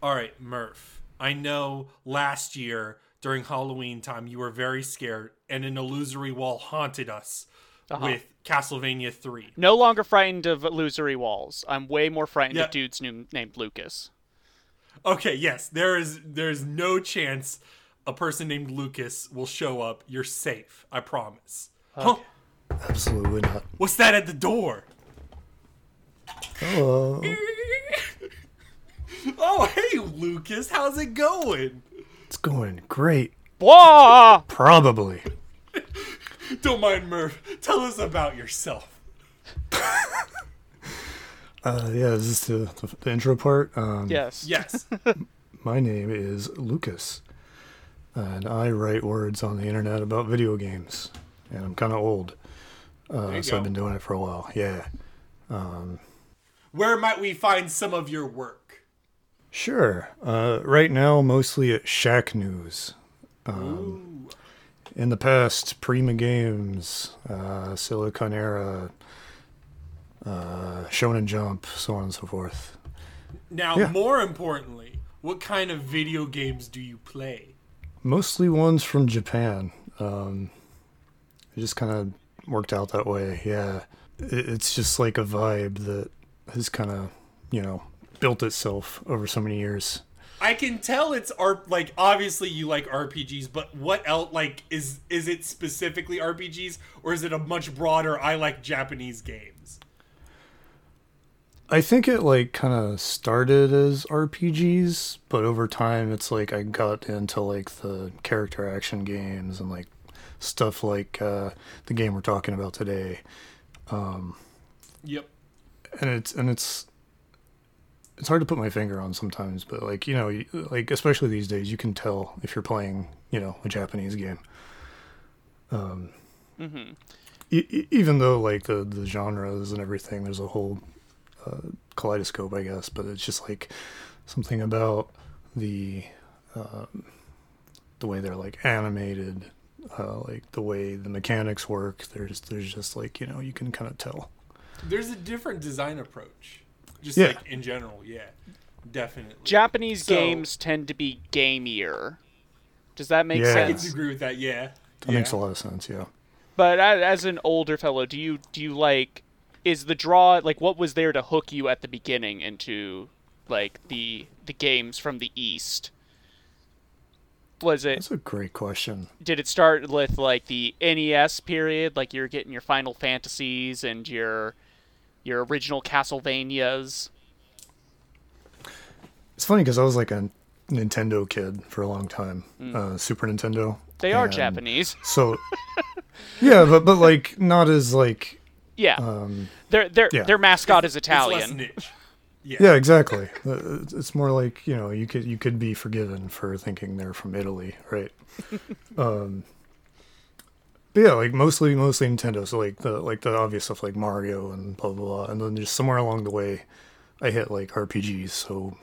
All right, Murph. I know last year during Halloween time you were very scared and an illusory wall haunted us Uh-huh. with Castlevania 3. No longer frightened of illusory walls. I'm way more frightened Yeah. of dudes new, named Lucas. Okay, yes, there is there's no chance a person named Lucas will show up. You're safe. I promise. Huh? Absolutely not. What's that at the door? Hello. Oh, hey Lucas, how's it going? It's going great. Whoa! Probably. Don't mind Murph. Tell us about yourself. Uh, yeah, is this the, the, the intro part? Um, Yes. Yes. My name is Lucas, and I write words on the internet about video games. And I'm kind of old, uh, so go. I've been doing it for a while. Yeah. Um, Where might we find some of your work? Sure. Uh, right now, mostly at Shacknews. Ooh. In the past, Prima Games, uh, Siliconera, uh, Shonen Jump, so on and so forth. Now, Yeah. more importantly, what kind of video games do you play? Mostly ones from Japan. Um, it just kind of worked out that way. Yeah, it, it's just like a vibe that has kind of, you know, built itself over so many years. I can tell it's art. Like, obviously, you like RPGs, but what else? Like, is is it specifically RPGs, or is it a much broader? I like Japanese games. I think it like kind of started as RPGs, but over time it's like I got into like the character action games and like stuff like uh, the game we're talking about today. Um, Yep. and it's and it's it's hard to put my finger on sometimes but like you know like especially these days you can tell if you're playing you know a japanese game. Um e- e- even though like the the genres and everything there's a whole uh, kaleidoscope i guess but it's just like something about the um, the way they're like animated uh, like the way the mechanics work. There's there's just like you know you can kind of tell. There's a different design approach. Just Yeah. like in general, yeah, definitely. Japanese So- games tend to be gamier. Does that make sense? Yeah. I sense? can agree with that. Yeah. that makes a lot of sense yeah But as an older fellow, do you do you like is the draw like what was there to hook you at the beginning into like the the games from the east? Was it That's a great question. did it start with like the NES period, like you're getting your Final Fantasies and your your original Castlevanias? It's funny because I was like a Nintendo kid for a long time, uh, Super Nintendo. They are Japanese. So, yeah, but but like not as like Yeah. um, their their yeah. their mascot is It's less Italian. niche. yeah, exactly. Uh, It's it's more like you know you could you could be forgiven for thinking they're from Italy, right? um, but yeah, like mostly mostly Nintendo. So like the like the obvious stuff like Mario and blah blah blah, and then just somewhere along the way, I hit like RPGs. So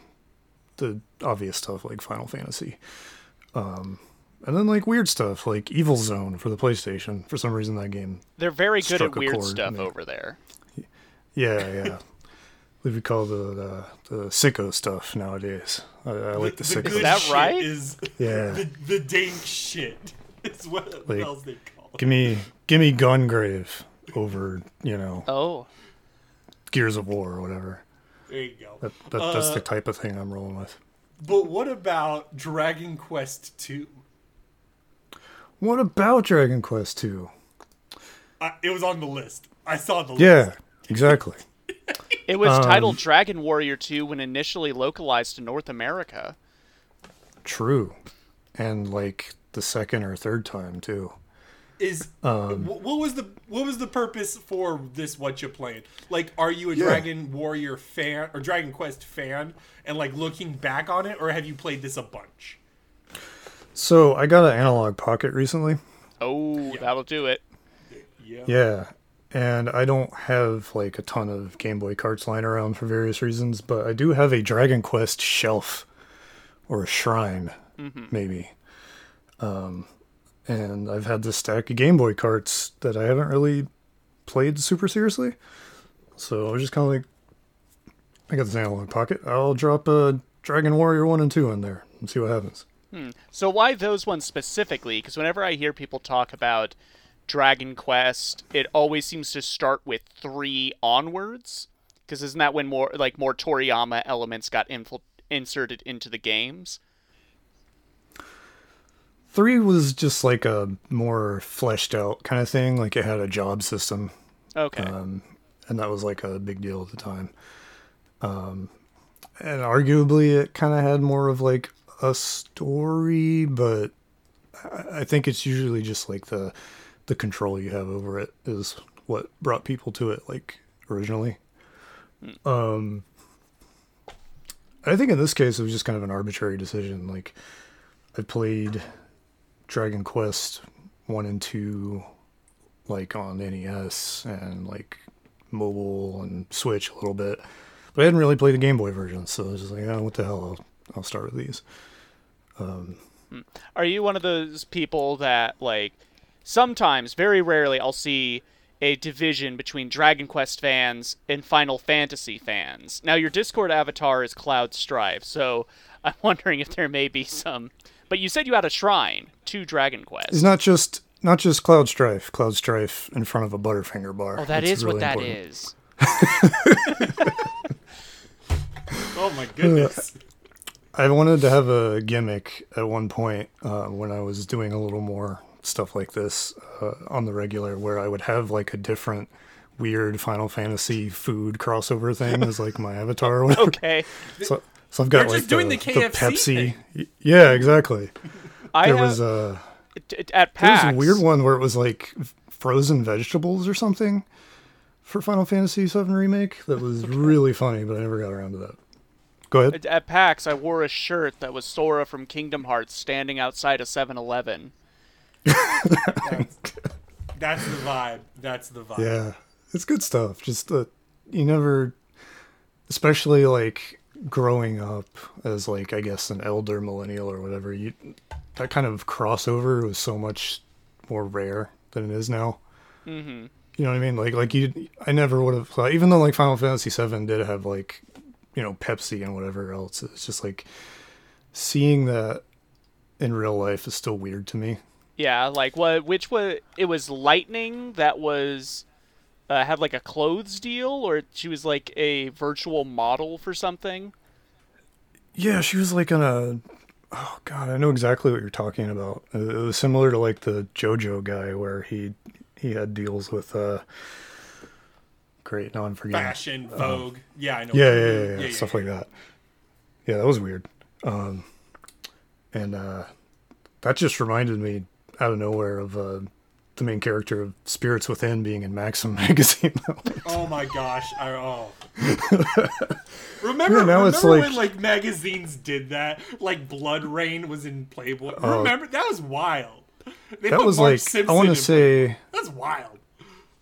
the obvious stuff like Final Fantasy. Um, and then like weird stuff like Evil Zone for the PlayStation. For some reason, that game They're very good at weird chord, stuff man. over there. Yeah, yeah. what we call the, the the sicko stuff nowadays. I, I like the, the sicko. good Is that right? Is Yeah. the, the dank shit. Is what Like, else they call it. Give me give me Gungrave over you know Oh. Gears of War or whatever. There you go. That, that that's Uh, the type of thing I'm rolling with. But what about Dragon Quest 2? What about Dragon Quest Two? I, it was on the list. I saw the Yeah, list. exactly. It was Um, titled Dragon Warrior 2 when initially localized to North America. True, and like the second or third time too. Is Um, wh- what was the what was the purpose for this? What you playing? Like, are you a Yeah. Dragon Warrior fan or Dragon Quest fan? And like looking back on it, or have you played this a bunch? So I got an Analogue Pocket recently. Oh, that'll do it. Yeah. Yeah, and I don't have like a ton of Game Boy carts lying around for various reasons, but I do have a Dragon Quest shelf or a shrine, maybe. Um, and I've had this stack of Game Boy carts that I haven't really played super seriously. So I was just kind of like, I got this Analogue Pocket. I'll drop a Dragon Warrior 1 and 2 in there and see what happens. Hmm. So why those ones specifically? Because whenever I hear people talk about Dragon Quest, it always seems to start with three onwards. Because isn't that when more like more Toriyama elements got infil- inserted into the games? Three was just like a more fleshed out kind of thing. Like it had a job system, Okay. um, and that was like a big deal at the time. Um, and arguably, it kind of had more of like a story, but I- I think it's usually just like the the control you have over it is what brought people to it, like originally. Um, I think in this case, it was just kind of an arbitrary decision. Like, I played Dragon Quest one and two, like on NES and like mobile and Switch a little bit, but I hadn't really played the Game Boy version, so I was just like, oh, what the hell? I'll, I'll start with these. Um, hmm. Are you one of those people that like sometimes, very rarely, I'll see a division between Dragon Quest fans and Final Fantasy fans. Now your Discord avatar is Cloud Strife, so I'm wondering if there may be some. But you said you had a shrine to Dragon Quest. It's not just not just Cloud Strife. Cloud Strife in front of a Butterfinger bar. oh, that It's is what really that important. is. Oh my goodness. I wanted to have a gimmick at one point uh, when I was doing a little more stuff like this uh, on the regular, where I would have like a different weird Final Fantasy food crossover thing as like my avatar or whatever. Okay. So, so I've got They're like just doing the, the KFC Pepsi. thing. Yeah, exactly. I There have, was a at PAX. there was a weird one where it was like frozen vegetables or something for Final Fantasy VII remake that was really funny, but I never got around to that. Go ahead. At, at PAX, I wore a shirt that was Sora from Kingdom Hearts standing outside a 7-Eleven. That's the vibe. That's the vibe. Yeah, it's good stuff. Just uh, you never, especially like growing up as like I guess an elder millennial or whatever. You that kind of crossover was so much more rare than it is now. Mm-hmm. You know what I mean? Like like you, I never would have thought. Even though like Final Fantasy VII did have like you know Pepsi and whatever else, it's just like seeing that in real life is still weird to me. Yeah, like what? Which was it? Was Lightning that was uh, had like a clothes deal, or she was like a virtual model for something? Yeah, she was like on a. Oh god, I know exactly what you're talking about. It it was similar to like the JoJo guy where he he had deals with. uh Great, now I'm forgetting. Fashion, Vogue. yeah, I know. Oh. Yeah, yeah, yeah, yeah, stuff like that. Yeah, that was weird. Um, and uh, that just reminded me out of nowhere of uh, the main character of Spirits Within being in Maxim magazine. Oh my gosh. I, oh. remember Yeah, now remember it's when like- like magazines did that? Like BloodRayne was in Playboy. Oh. remember that was wild. They that put was Mark like Simpson I want to say. Playboy. that's wild.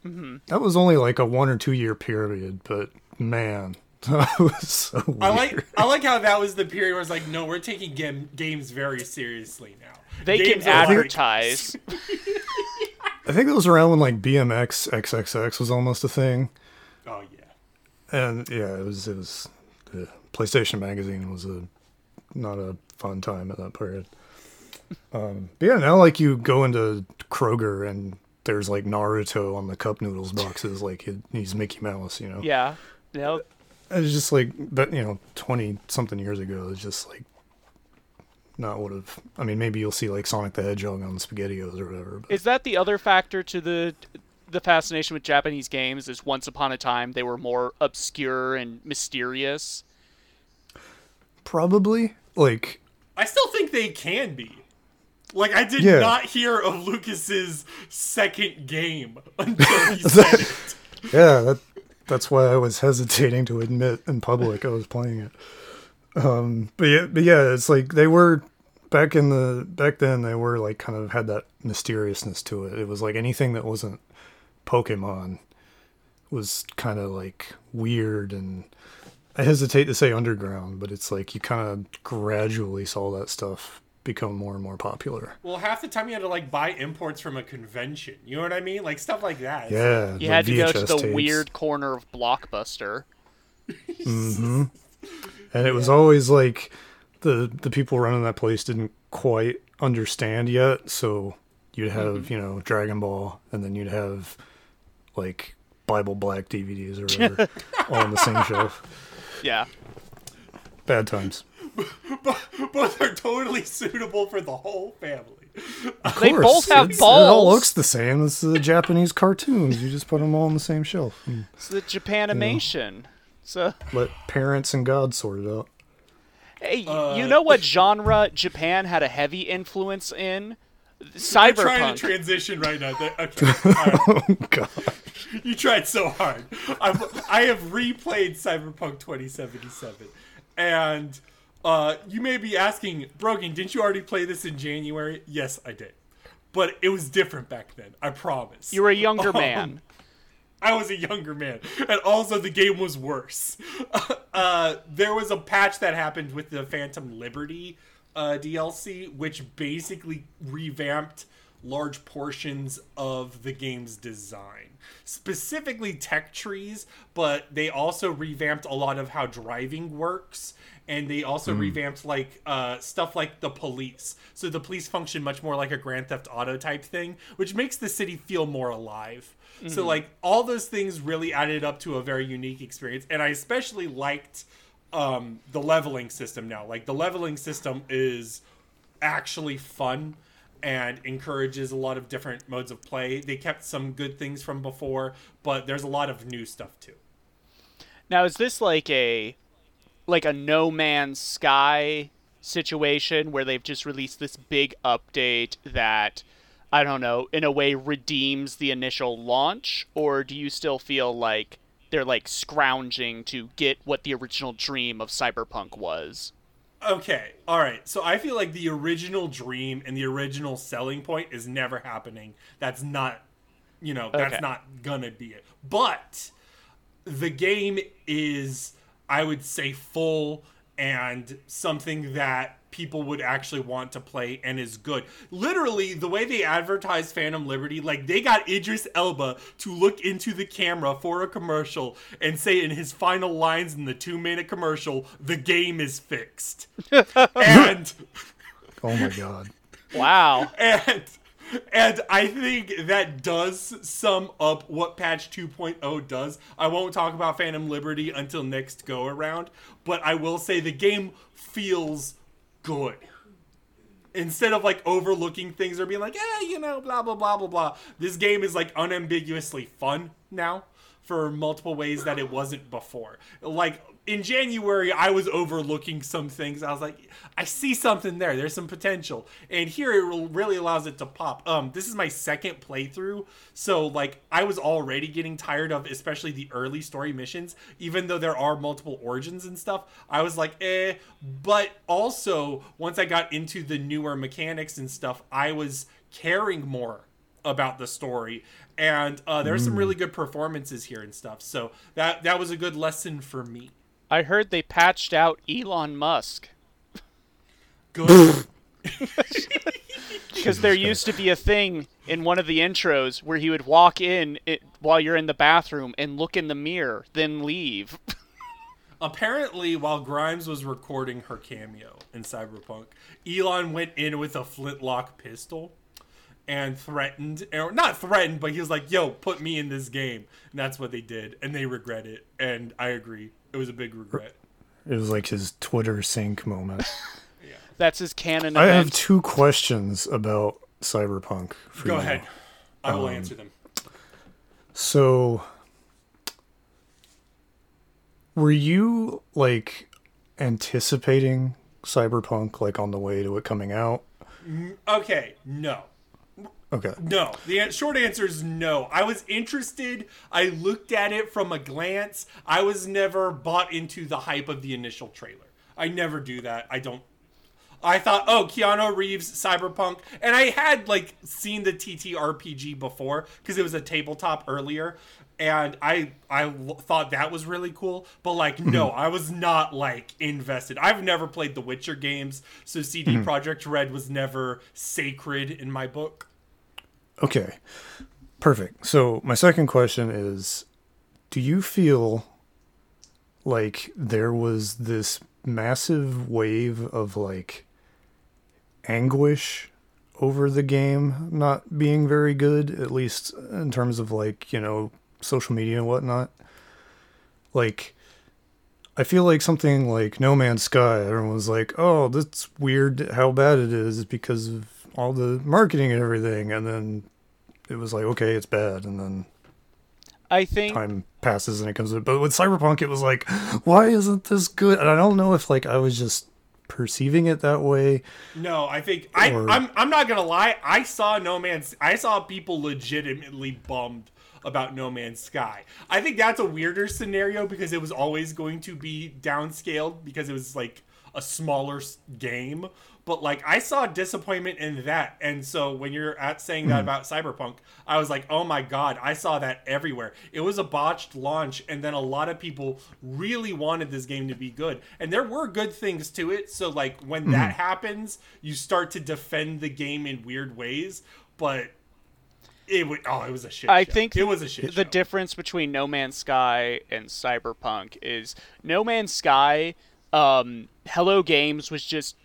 Mm-hmm. That was only like a one or two year period, but man, that was so weird. I like I like how that was the period where it's like, no, we're taking game, games very seriously now. They Games can are like- advertise. I think it was around when like BMX XXX was almost a thing, Oh yeah. and yeah, it was it was. The PlayStation Magazine was a not a fun time at that period. Um, but yeah, now like you go into Kroger and there's like Naruto on the cup noodles boxes, like it, he's Mickey Mouse, you know. yeah. No, It's just like, but you know, twenty something years ago, it's just like not would have. I mean, maybe you'll see like Sonic the Hedgehog on Spaghettios or whatever. But is that the other factor to the the fascination with Japanese games? Is once upon a time they were more obscure and mysterious. probably like I still think they can be. Like I did Yeah. not hear of Lucas's second game until he said it. yeah, that that's why I was hesitating to admit in public I was playing it. Um, but yeah, but yeah, it's like they were back in the back then. They were like kind of had that mysteriousness to it. It was like anything that wasn't Pokemon was kind of like weird and I hesitate to say underground, but it's like you kind of gradually saw that stuff become more and more popular. Well, half the time you had to like buy imports from a convention. You know what I mean? Like stuff like that. Yeah, You the had to go to the tapes. weird corner of Blockbuster. and it was always like the the people running that place didn't quite understand yet, so you'd have Mm-hmm. you know Dragon Ball, and then you'd have like Bible Black DVDs or whatever, all on the same shelf. Yeah. Bad times. But both are totally suitable for the whole family. Of They both have it's- It all balls. looks the same. It's the Japanese cartoons. You just put them all on the same shelf. It's the Japanimation. So, let parents and God sort it out. hey, Uh, you know what genre Japan had a heavy influence in? Cyberpunk. I'm trying to Cyberpunk. transition right now. Th- Okay. All right. Oh God. You tried so hard. I've, I have replayed Cyberpunk 2077, and uh, you may be asking, Brogan, didn't you already play this in January? Yes, I did, but it was different back then. I promise. you were a younger Um, man. I was a younger man, and also the game was worse. Uh, there was a patch that happened with the Phantom Liberty uh, DLC, which basically revamped large portions of the game's design, specifically tech trees, but they also revamped a lot of how driving works. And they also revamped like uh, stuff like the police. So the police function much more like a Grand Theft Auto type thing, which makes the city feel more alive. So like all those things really added up to a very unique experience, and I especially liked um, the leveling system now. Like the leveling system is actually fun and encourages a lot of different modes of play. They kept some good things from before, but there's a lot of new stuff too. Now, is this like a like a No Man's Sky situation where they've just released this big update that I don't know, in a way redeems the initial launch, or do you still feel like they're like scrounging to get what the original dream of Cyberpunk was? Okay, all right. So I feel like the original dream and the original selling point is never happening. That's not, you know, that's Okay. not gonna be it. But the game is, I would say, full and something that people would actually want to play and is good. Literally, the way they advertise Phantom Liberty, like they got Idris Elba to look into the camera for a commercial and say in his final lines in the two minute commercial, the game is fixed. and Oh my God. Wow. and and I think that does sum up what patch 2.0 does. I won't talk about Phantom Liberty until next go around, but I will say the game feels good. Instead of like overlooking things or being like, eh, you know, blah blah blah blah blah. This game is like unambiguously fun now for multiple ways that it wasn't before. Like in January, I was overlooking some things. I was like, I see something there. There's some potential, and here it really allows it to pop. Um, this is my second playthrough, so like I was already getting tired of, especially the early story missions. Even though there are multiple origins and stuff, I was like, eh. But also, once I got into the newer mechanics and stuff, I was caring more about the story and uh, there's some really good performances here and stuff so that that was a good lesson for me I heard they patched out Elon Musk. Good. Because there used to be a thing in one of the intros where he would walk in it, while you're in the bathroom and look in the mirror, then leave. apparently while grimes was recording her cameo in cyberpunk elon went in with a flintlock pistol and threatened or not threatened but he was like yo put me in this game. And that's what they did and they regret it and i agree it was a big regret It was like his Twitter sync moment. Yeah. That's his canon I event. have two questions about Cyberpunk. For go you. ahead i will um, answer them So, were you like anticipating Cyberpunk like on the way to it coming out? okay no Okay. No. The short answer is no. I was interested. I looked at it from a glance. I was never bought into the hype of the initial trailer. I never do that. I don't. I thought, oh, Keanu Reeves, Cyberpunk, and I had like seen the TTRPG before because it was a tabletop earlier, and I I thought that was really cool. But like, no, mm-hmm. I was not like invested. I've never played the Witcher games, so CD mm-hmm. Projekt Red was never sacred in my book. Okay. Perfect. So my second question is do you feel like there was this massive wave of like anguish over the game not being very good, at least in terms of like, you know, social media and whatnot? Like I feel like something like No Man's Sky, everyone was like, "Oh, that's weird how bad it is because of all the marketing and everything," and then it was like, "Okay, it's bad," and then I think time passes and it comes. But with Cyberpunk, it was like, "Why isn't this good?" And I don't know if like I was just perceiving it that way. No, I think I, Or- I'm. I'm not gonna lie. I saw No Man's. I saw people legitimately bummed about No Man's Sky. I think that's a weirder scenario because it was always going to be downscaled because it was like a smaller game. But like I saw disappointment in that, and so when you're at saying that about Cyberpunk, I was like, oh my god, I saw that everywhere. It was a botched launch, and then a lot of people really wanted this game to be good, and there were good things to it. So like when that happens, you start to defend the game in weird ways, but. It would. Oh, it was a shit. I show. think it was a shit. the show. difference between No Man's Sky and Cyberpunk is No Man's Sky, um, Hello Games was just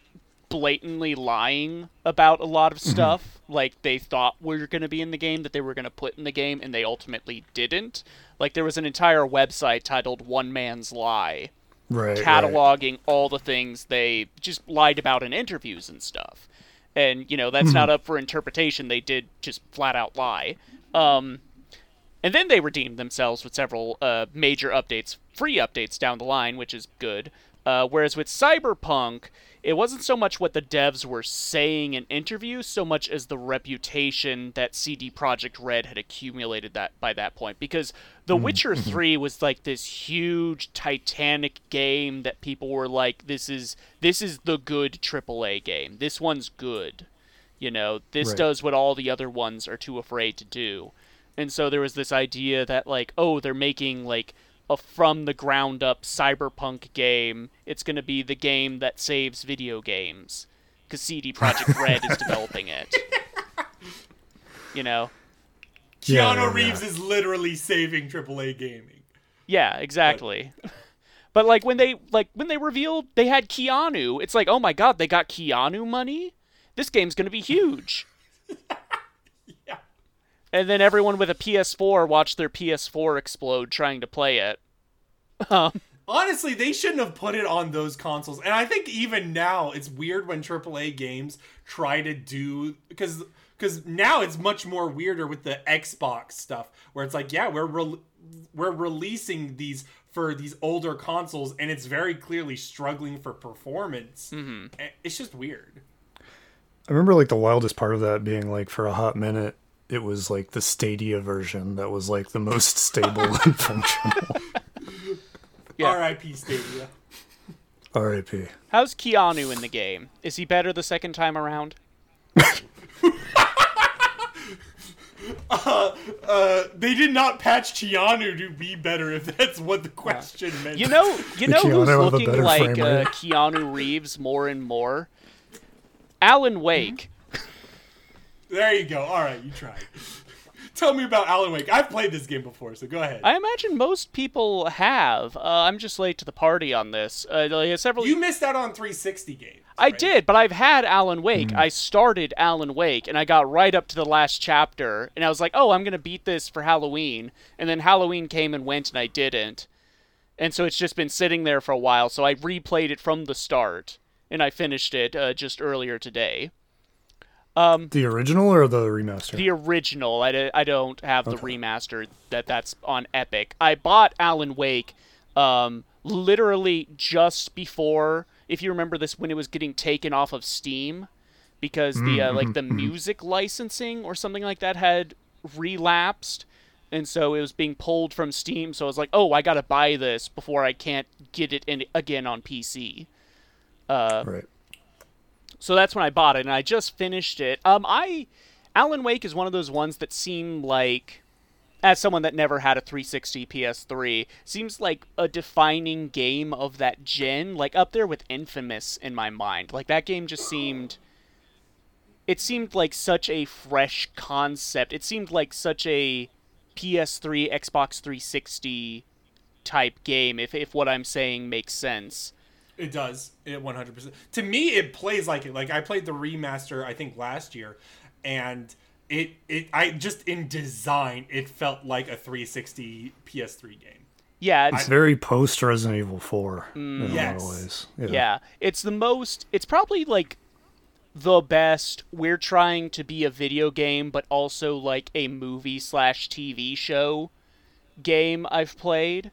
blatantly lying about a lot of stuff. Like they thought were going to be in the game that they were going to put in the game, and they ultimately didn't. Like there was an entire website titled "One Man's Lie," Right. cataloging all the things they just lied about in interviews and stuff. And you know that's not up for interpretation. They did just flat out lie. Um, and then they redeemed themselves with several uh, major updates, free updates down the line, which is good. Uh, whereas with Cyberpunk, it wasn't so much what the devs were saying in interviews, so much as the reputation that CD Projekt Red had accumulated that by that point. Because The Witcher 3 was like this huge Titanic game that people were like, "This is this is the good AAA game. This one's good." You know, this Right. does what all the other ones are too afraid to do. And so there was this idea that like, oh, they're making like a from the ground up cyberpunk game. It's going to be the game that saves video games cuz CD Projekt Red is developing it. You know. Yeah, Keanu yeah, Reeves yeah. is literally saving AAA gaming. Yeah, exactly. But like when they like when they revealed they had Keanu, it's like, "Oh my god, they got Keanu money? This game's going to be huge." Yeah. And then everyone with a PS4 watched their PS4 explode trying to play it. Honestly, they shouldn't have put it on those consoles. And I think even now it's weird when AAA games try to do because because now it's much more weirder with the Xbox stuff where it's like, yeah, we're re- we're releasing these for these older consoles and it's very clearly struggling for performance. Mm-hmm. It's just weird. I remember like the wildest part of that being like for a hot minute, it was like the Stadia version that was like the most stable and functional. Yeah. R.I.P. Stadia. R.I.P. How's Keanu in the game? Is he better the second time around? Uh, they did not patch Keanu to be better. If that's what the question meant. You know, you know Keanu who's looking like frame uh. Keanu Reeves more and more? Alan Wake. There you go. All right, you tried. Tell me about Alan Wake. I've played this game before, so go ahead. I imagine most people have. Uh, I'm just late to the party on this. Uh, like, several. you missed out on 360 games. I right? did, but I've had Alan Wake. Hmm. I started Alan Wake, and I got right up to the last chapter, and I was like, "Oh, I'm gonna beat this for Halloween." And then Halloween came and went, and I didn't. And so it's just been sitting there for a while. So I replayed it from the start, and I finished it uh, just earlier today. The original or the remaster? The original. I don't have the remaster that that's on Epic. I bought Alan Wake um, literally just before, if you remember this, when it was getting taken off of Steam because the uh, like the music licensing or something like that had relapsed. And so it was being pulled from Steam. So I was like, "Oh, I gotta buy this before I can't get it in again on PC." right. So that's when I bought it, and I just finished it. Um, I Alan Wake is one of those ones that seem like, as someone that never had a 360 PS3, seems like a defining game of that gen, like up there with Infamous in my mind. Like that game just seemed. It seemed like such a fresh concept. It seemed like such a PS3, Xbox 360 type game, if if what I'm saying makes sense. It does. It 100%. To me, it plays like it. Like I played the remaster, I think last year, and it it I just in design, it felt like a 360 PS3 game. Yeah, It's it's, very post Resident Evil 4 in a lot of ways. yeah, it's the most. It's probably like the best. We're trying to be a video game, but also like a movie slash TV show game I've played.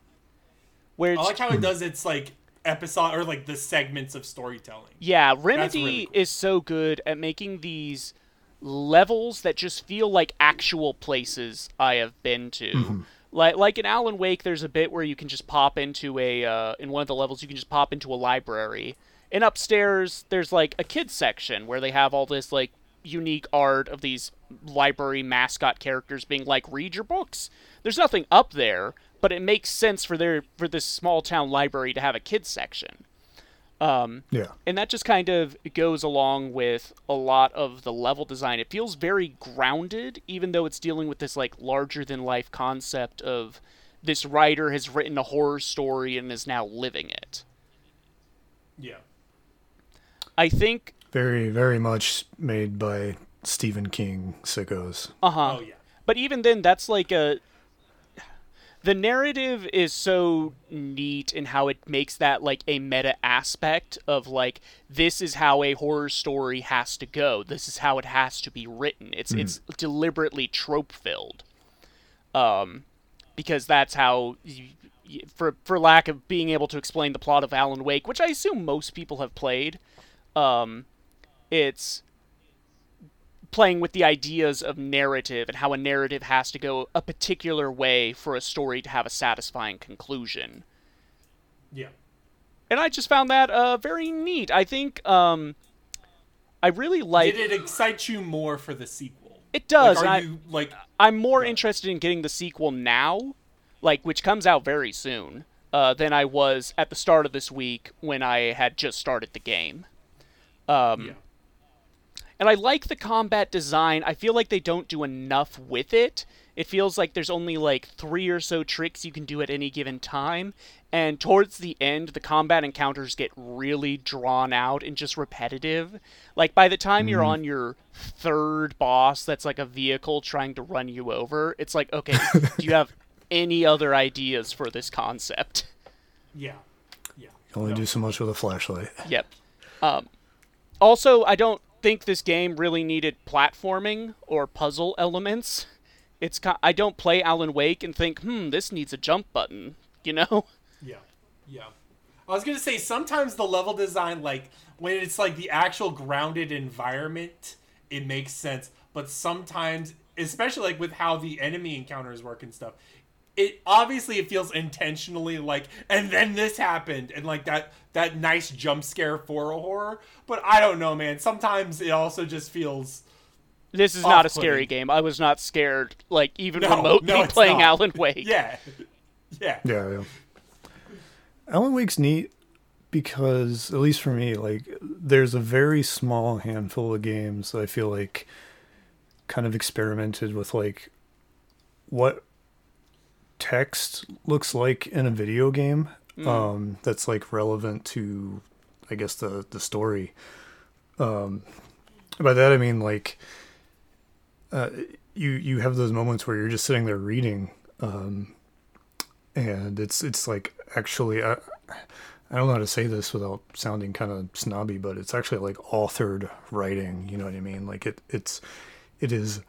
Where I like how it does its like episode or like the segments of storytelling. Yeah, Remedy really cool. is so good at making these levels that just feel like actual places I have been to. Like like in Alan Wake, there's a bit where you can just pop into a uh, in one of the levels you can just pop into a library, and upstairs there's like a kids section where they have all this like unique art of these library mascot characters being like read your books. There's nothing up there, but it makes sense for their for this small town library to have a kids section Yeah. and that just kind of goes along with a lot of the level design. It feels very grounded, even though it's dealing with this like larger than life concept of this writer has written a horror story and is now living it. Yeah. I think, Very, very much made by Stephen King sickos. uh huh. Oh yeah. But even then, that's like a. The narrative is so neat in how it makes that like a meta aspect of like this is how a horror story has to go. This is how it has to be written. It's it's deliberately trope filled. Um, because that's how, you, for for lack of being able to explain the plot of Alan Wake, which I assume most people have played, um, it's playing with the ideas of narrative and how a narrative has to go a particular way for a story to have a satisfying conclusion. Yeah. And I just found that uh, very neat. I think um, I really like Did it excite you more for the sequel? it. Does Like, are I, you like I'm more interested in getting the sequel now, like which comes out very soon, uh, than I was at the start of this week when I had just started the game. Um, yeah. And I like the combat design. I feel like they don't do enough with it. It feels like there's only like three or so tricks you can do at any given time. And towards the end, the combat encounters get really drawn out and just repetitive. Like by the time you're on your third boss that's like a vehicle trying to run you over, it's like, okay, do you have any other ideas for this concept? Yeah. Yeah. You Only No. do so much with a flashlight. Yep. Um, also, I don't think this game really needed platforming or puzzle elements. It's I don't play Alan Wake and think, hmm, this needs a jump button. You know? Yeah. Yeah. I was gonna say sometimes the level design, like when it's like the actual grounded environment, it makes sense. But sometimes, especially like with how the enemy encounters work and stuff, it obviously it feels intentionally like, and then this happened, and like that that nice jump scare for a horror. But I don't know, man. Sometimes it also just feels. This is not a scary game. I was not scared, like even No, remotely no, playing not. Alan Wake. Yeah. Yeah. Yeah, yeah. Alan Wake's neat because, at least for me, like there's a very small handful of games that I feel like kind of experimented with like what text looks like in a video game um that's like relevant to I guess the the story. Um by that I mean like uh you you have those moments where you're just sitting there reading um and it's it's like actually I, I don't know how to say this without sounding kind of snobby, but it's actually like authored writing. You know what I mean? Like it it's it is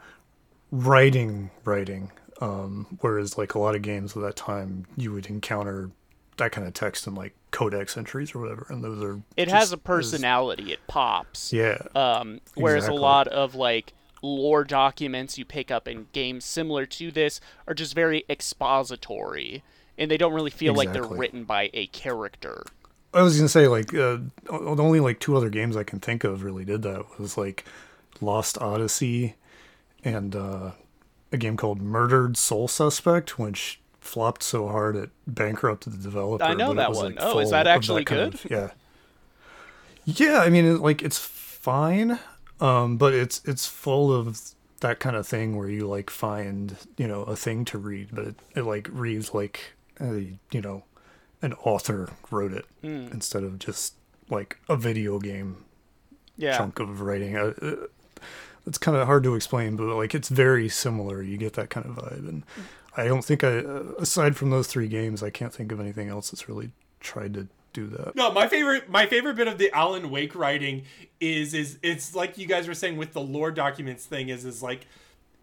writing writing. Um, whereas like a lot of games of that time, you would encounter that kind of text in like codex entries or whatever, and those are It just has a personality. It pops. yeah, Um, whereas Exactly. a lot of like lore documents you pick up in games similar to this are just very expository, and they don't really feel like they're written by a character. I was gonna say like uh, the only like two other games I can think of really did that was like Lost Odyssey and uh, a game called Murdered Soul Suspect, which flopped so hard it bankrupted the developer. I know that one. like, Oh, is that actually kind good? of- yeah. Yeah, I mean, it, like it's fine, um, but it's it's full of that kind of thing where you like find you know a thing to read, but it, it like reads like a, you know an author wrote it Hmm. instead of just like a video game Yeah. chunk of writing. Uh, uh, it's kind of hard to explain, but like it's very similar. You get that kind of vibe, and I don't think I, uh, aside from those three games, I can't think of anything else that's really tried to do that. No, my favorite my favorite bit of the Alan Wake writing is is it's like you guys were saying with the lore documents thing is is like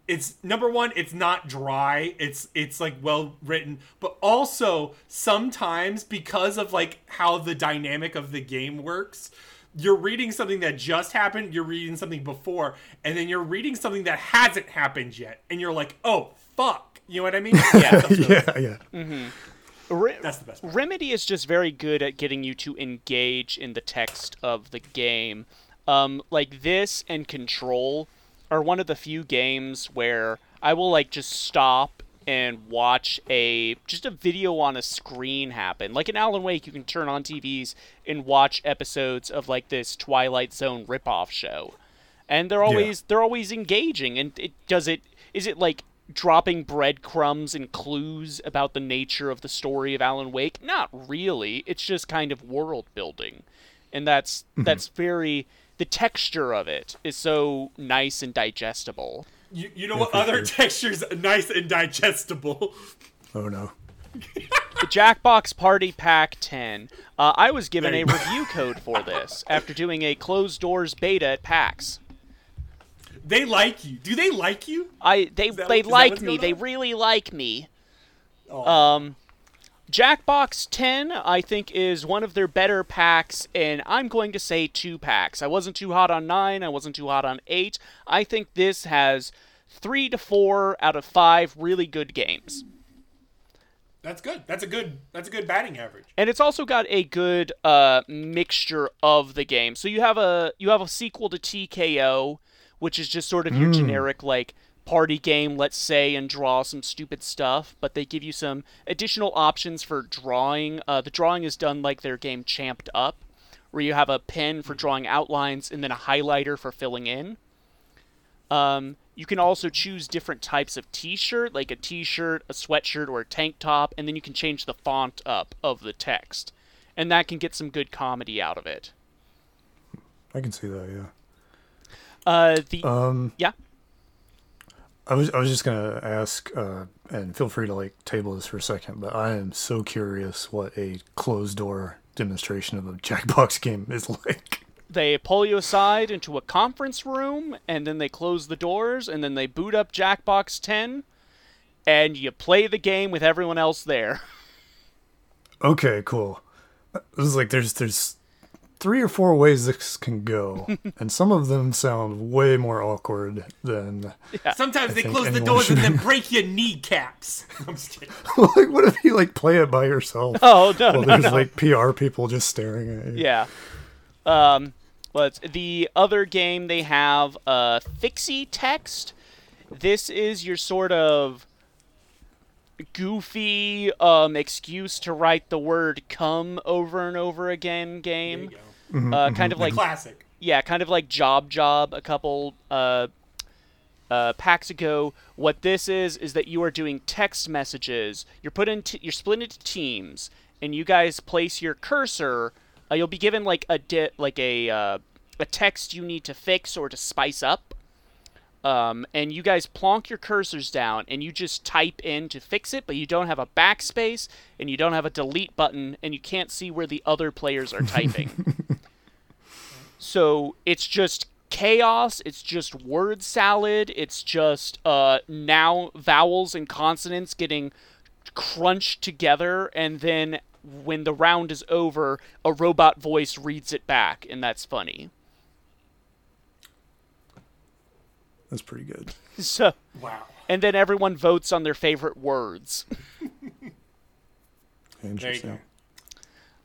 it's number one it's not dry it's it's like well written but also sometimes because of like how the dynamic of the game works you're reading something that just happened you're reading something before and then you're reading something that hasn't happened yet and you're like oh fuck you know what i mean yeah that's, really- Yeah, yeah. Re- that's the best part. Remedy is just very good at getting you to engage in the text of the game. Um, like this and Control are one of the few games where I will like just stop and watch a just a video on a screen happen. Like in Alan Wake, you can turn on TVs and watch episodes of like this Twilight Zone ripoff show, and they're always they're always engaging. And it does it is it like dropping breadcrumbs and clues about the nature of the story of Alan Wake? Not really. It's just kind of world building. And that's that's very the texture of it is so nice and digestible. you, you know what other textures nice and digestible Oh no. The Jackbox Party Pack 10. Uh, I was given a review code for this after doing a closed doors beta at PAX. They like you do they like you I they they what- like me. They really like me. Oh. Um, Jackbox 10, I think, is one of their better packs, and I'm going to say two packs. I wasn't too hot on 9, I wasn't too hot on 8. I think this has 3 to 4 out of 5 really good games. That's good. That's a good. That's a good batting average. And it's also got a good uh, mixture of the game. So you have a you have a sequel to Tee K.O., which is just sort of your generic like party game, let's say, and draw some stupid stuff. But they give you some additional options for drawing. Uh, the drawing is done like their game Champ'd Up, where you have a pen for drawing outlines and then a highlighter for filling in. Um, you can also choose different types of t-shirt, like a t-shirt, a sweatshirt, or a tank top, and then you can change the font up of the text, and that can get some good comedy out of it. I can see that. Yeah. Uh, the Um, yeah, I was I was just gonna ask, uh, and feel free to like table this for a second, but I am so curious what a closed door demonstration of a Jackbox game is like. they pull you aside into a conference room, and then they close the doors, and then they boot up Jackbox 10, and you play the game with everyone else there. Okay, cool. This is like there's there's three or four ways this can go, and some of them sound way more awkward than Sometimes they close the anyone doors and then break your kneecaps. I'm just kidding. like what if you like play it by yourself? Oh no, Well, no, there's no. like PR people just staring at you. Yeah. Um, but the other game they have, uh, FixyText. This is your sort of goofy um, excuse to write the word "come" over and over again There you game. Go. Uh, kind of like Classic. yeah, kind of like Job Job a couple uh, uh, packs ago. What this is is that you are doing text messages. You're put into you're split into teams, and you guys place your cursor. Uh, you'll be given like a di- like a uh, a text you need to fix or to spice up. Um, and you guys plonk your cursors down, and you just type in to fix it, but you don't have a backspace, and you don't have a delete button, and you can't see where the other players are typing. So it's just chaos. It's just word salad. It's just uh, now vowels and consonants getting crunched together, and then when the round is over, a robot voice reads it back, and that's funny. That's pretty good. So, Wow. and then everyone votes on their favorite words. Interesting.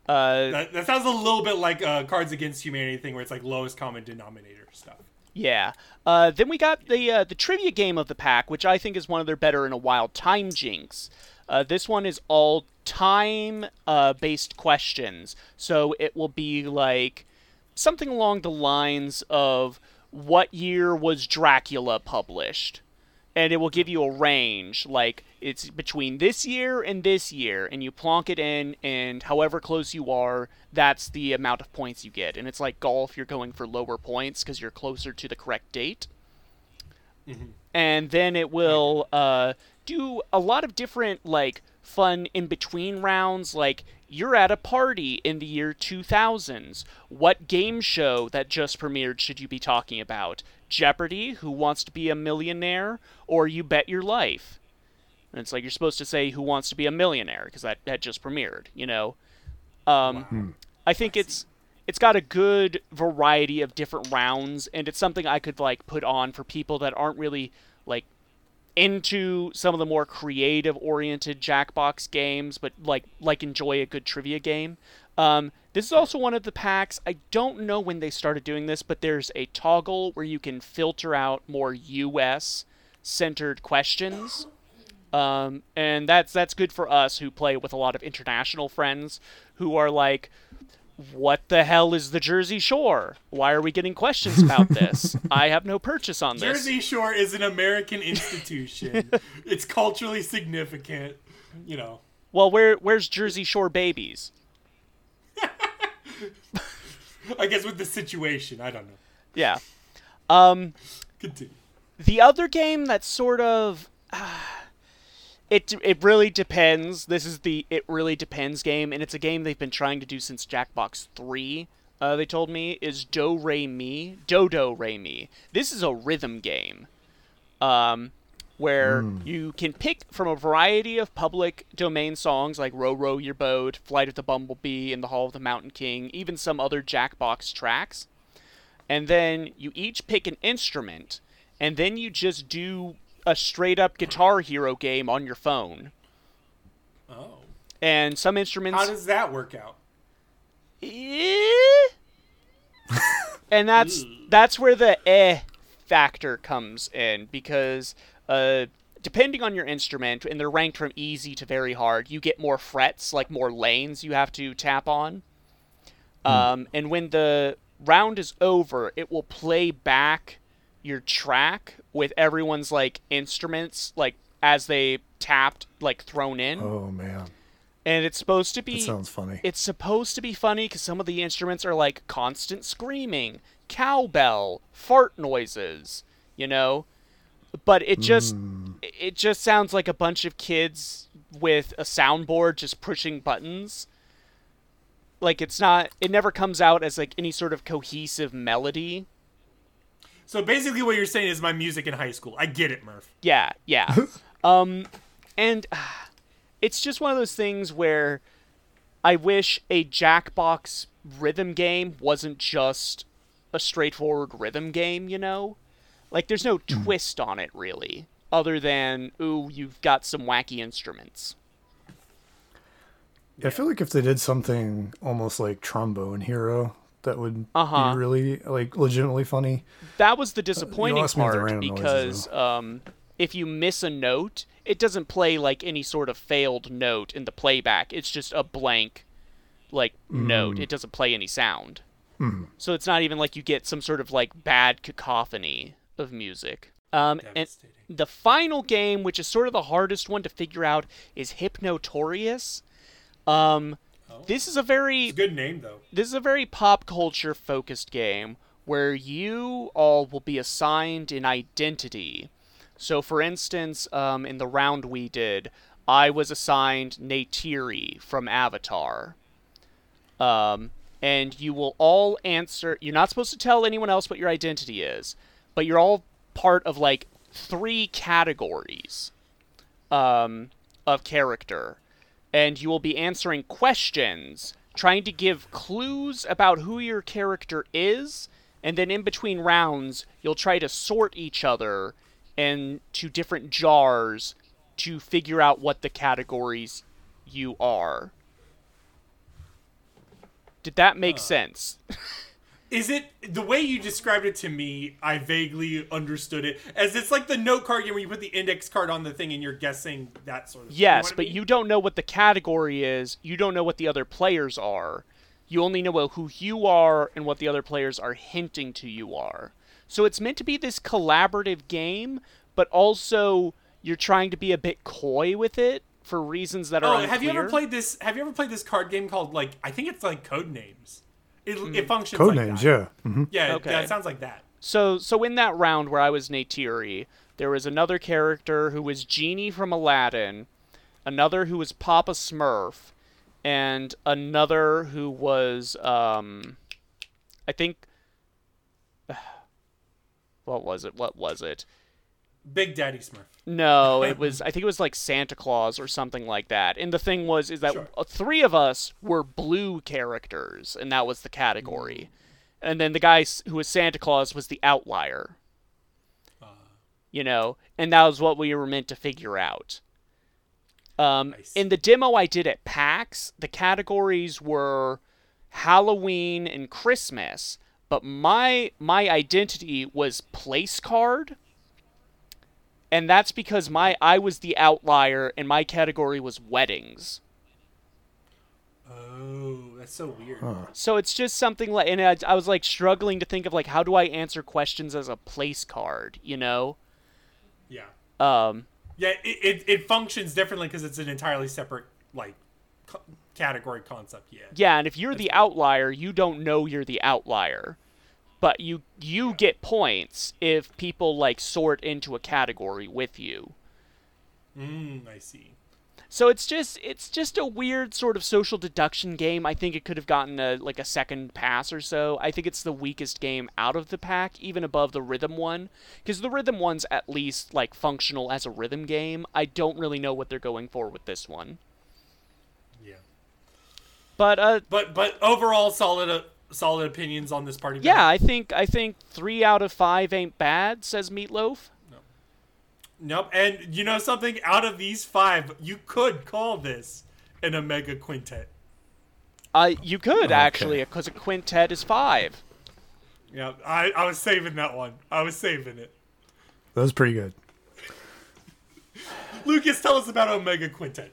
Uh, That, that sounds a little bit like uh, Cards Against Humanity thing, where it's like lowest common denominator stuff. Yeah. Uh, then we got the uh, the trivia game of the pack, which I think is one of their better in a while. Timejinx. Uh, this one is all time uh, based questions, so it will be like something along the lines of what year was Dracula published, and it will give you a range like it's between this year and this year, and you plonk it in, and however close you are, that's the amount of points you get. And it's like golf, you're going for lower points because you're closer to the correct date. And then it will uh, do a lot of different, like, fun in between rounds. Like, you're at a party in the year 2000s. What game show that just premiered should you be talking about? Jeopardy, Who Wants to Be a Millionaire, or You Bet Your Life? And it's like you're supposed to say Who Wants to Be a Millionaire because that, that just premiered, you know? Um, I think it's it's got a good variety of different rounds, and it's something I could like put on for people that aren't really like into some of the more creative oriented Jackbox games, but like like enjoy a good trivia game. Um, this is also one of the packs. I don't know when they started doing this, but there's a toggle where you can filter out more U.S. centered questions. Um, and that's that's good for us who play with a lot of international friends who are like, "What the hell is the Jersey Shore? Why are we getting questions about this? I have no purchase on this." Jersey Shore is an American institution. it's culturally significant. You know, Well, where where's Jersey Shore babies? I guess with the situation, I don't know. Yeah. Um, Continue. the other game that's sort of it it really depends. This is the it really depends game, and it's a game they've been trying to do since Jackbox Three. Uh, they told me is Do Re Mi Dodo Re Mi. This is a rhythm game, um, where you can pick from a variety of public domain songs like "Row Row Your Boat," "Flight of the Bumblebee," In "The Hall of the Mountain King," even some other Jackbox tracks and then you each pick an instrument, and then you just do a straight up Guitar Hero game on your phone. Oh, And some instruments. how does that work out? Eh? and that's that's where the eh factor comes in because uh, depending on your instrument, and they're ranked from easy to very hard, you get more frets, like more lanes you have to tap on. Um, and when the round is over, it will play back your track with everyone's like instruments, like as they tapped, like thrown in. Oh man, And it's supposed to be. that sounds funny. it's supposed to be funny because some of the instruments are like constant screaming, cowbell, fart noises, you know. But it just hmm. it just sounds like a bunch of kids with a soundboard just pushing buttons. Like it's not. It never comes out as like any sort of cohesive melody. So basically, what you're saying is my music in high school. I get it, Murph. Yeah, yeah. um, and uh, it's just one of those things where I wish a Jackbox rhythm game wasn't just a straightforward rhythm game, you know? Like, there's no twist on it, really, other than, ooh, you've got some wacky instruments. I feel like if they did something almost like Trombone Hero, that would Uh-huh. be really like legitimately funny. That was the disappointing asked me the part random noises, because um, if you miss a note, it doesn't play like any sort of failed note in the playback. It's just a blank, like note. It doesn't play any sound. So it's not even like you get some sort of like bad cacophony of music. Um, and the final game, which is sort of the hardest one to figure out, is Hypnotorious. Um, this is a very It's a good name though. this is a very pop culture focused game where you all will be assigned an identity. So, for instance, um, in the round we did, I was assigned Neytiri from Avatar. Um, and you will all answer. You're not supposed to tell anyone else what your identity is, but you're all part of like three categories um, of character and you will be answering questions, trying to give clues about who your character is, and then in between rounds, you'll try to sort each other into different jars to figure out what the categories you are. Did that make sense? Is it the way you described it to me? I vaguely understood it as it's like the note card game where you put the index card on the thing and you're guessing that sort of. Thing. Yes, you know what I but mean? you don't know what the category is. You don't know what the other players are. You only know who you are and what the other players are hinting to you are. So it's meant to be this collaborative game, but also you're trying to be a bit coy with it for reasons that are Oh, unclear. have you ever played this? Have you ever played this card game called like I think it's like Code Names. It, Hmm. it functions Code like names, that. yeah. hmm Yeah, Okay. yeah, it sounds like that. So, so in that round where I was Neytiri, there was another character who was Genie from Aladdin, another who was Papa Smurf, and another who was, um, I think, what was it? What was it? Big Daddy Smurf. No, it was. I think it was like Santa Claus or something like that. And the thing was, is that Sure. uh, three of us were blue characters, and that was the category. And then the guy who was Santa Claus was the outlier. You know, and that was what we were meant to figure out. Um, in the demo I did at PAX, the categories were Halloween and Christmas, but my my identity was place card and that's because my I was the outlier and my category was weddings. Oh, that's so weird. So it's just something like and I, I was like struggling to think of like how do I answer questions as a place card, you know? Yeah, Um yeah. It, it, it functions differently because it's an entirely separate like co- category concept. Yeah. yeah, and if you're the outlier, you don't know you're the outlier. But you you get points if people like sort into a category with you. Mm, I see. So it's just it's just a weird sort of social deduction game. I think it could have gotten a like a second pass or so. I think it's the weakest game out of the pack, even above the rhythm one, because the rhythm one's at least like functional as a rhythm game. I don't really know what they're going for with this one. Yeah. But uh But but overall, solid uh, solid opinions on this party. yeah, I think I think 3 out of 5 ain't bad, says Meatloaf. Nope. And you know something? Out of these five, you could call this an Omega Quintet. Uh you could Okay. actually cuz a quintet is 5. Yeah, I, I was saving that one. I was saving it. That was pretty good. Lucas, tell us about Omega Quintet.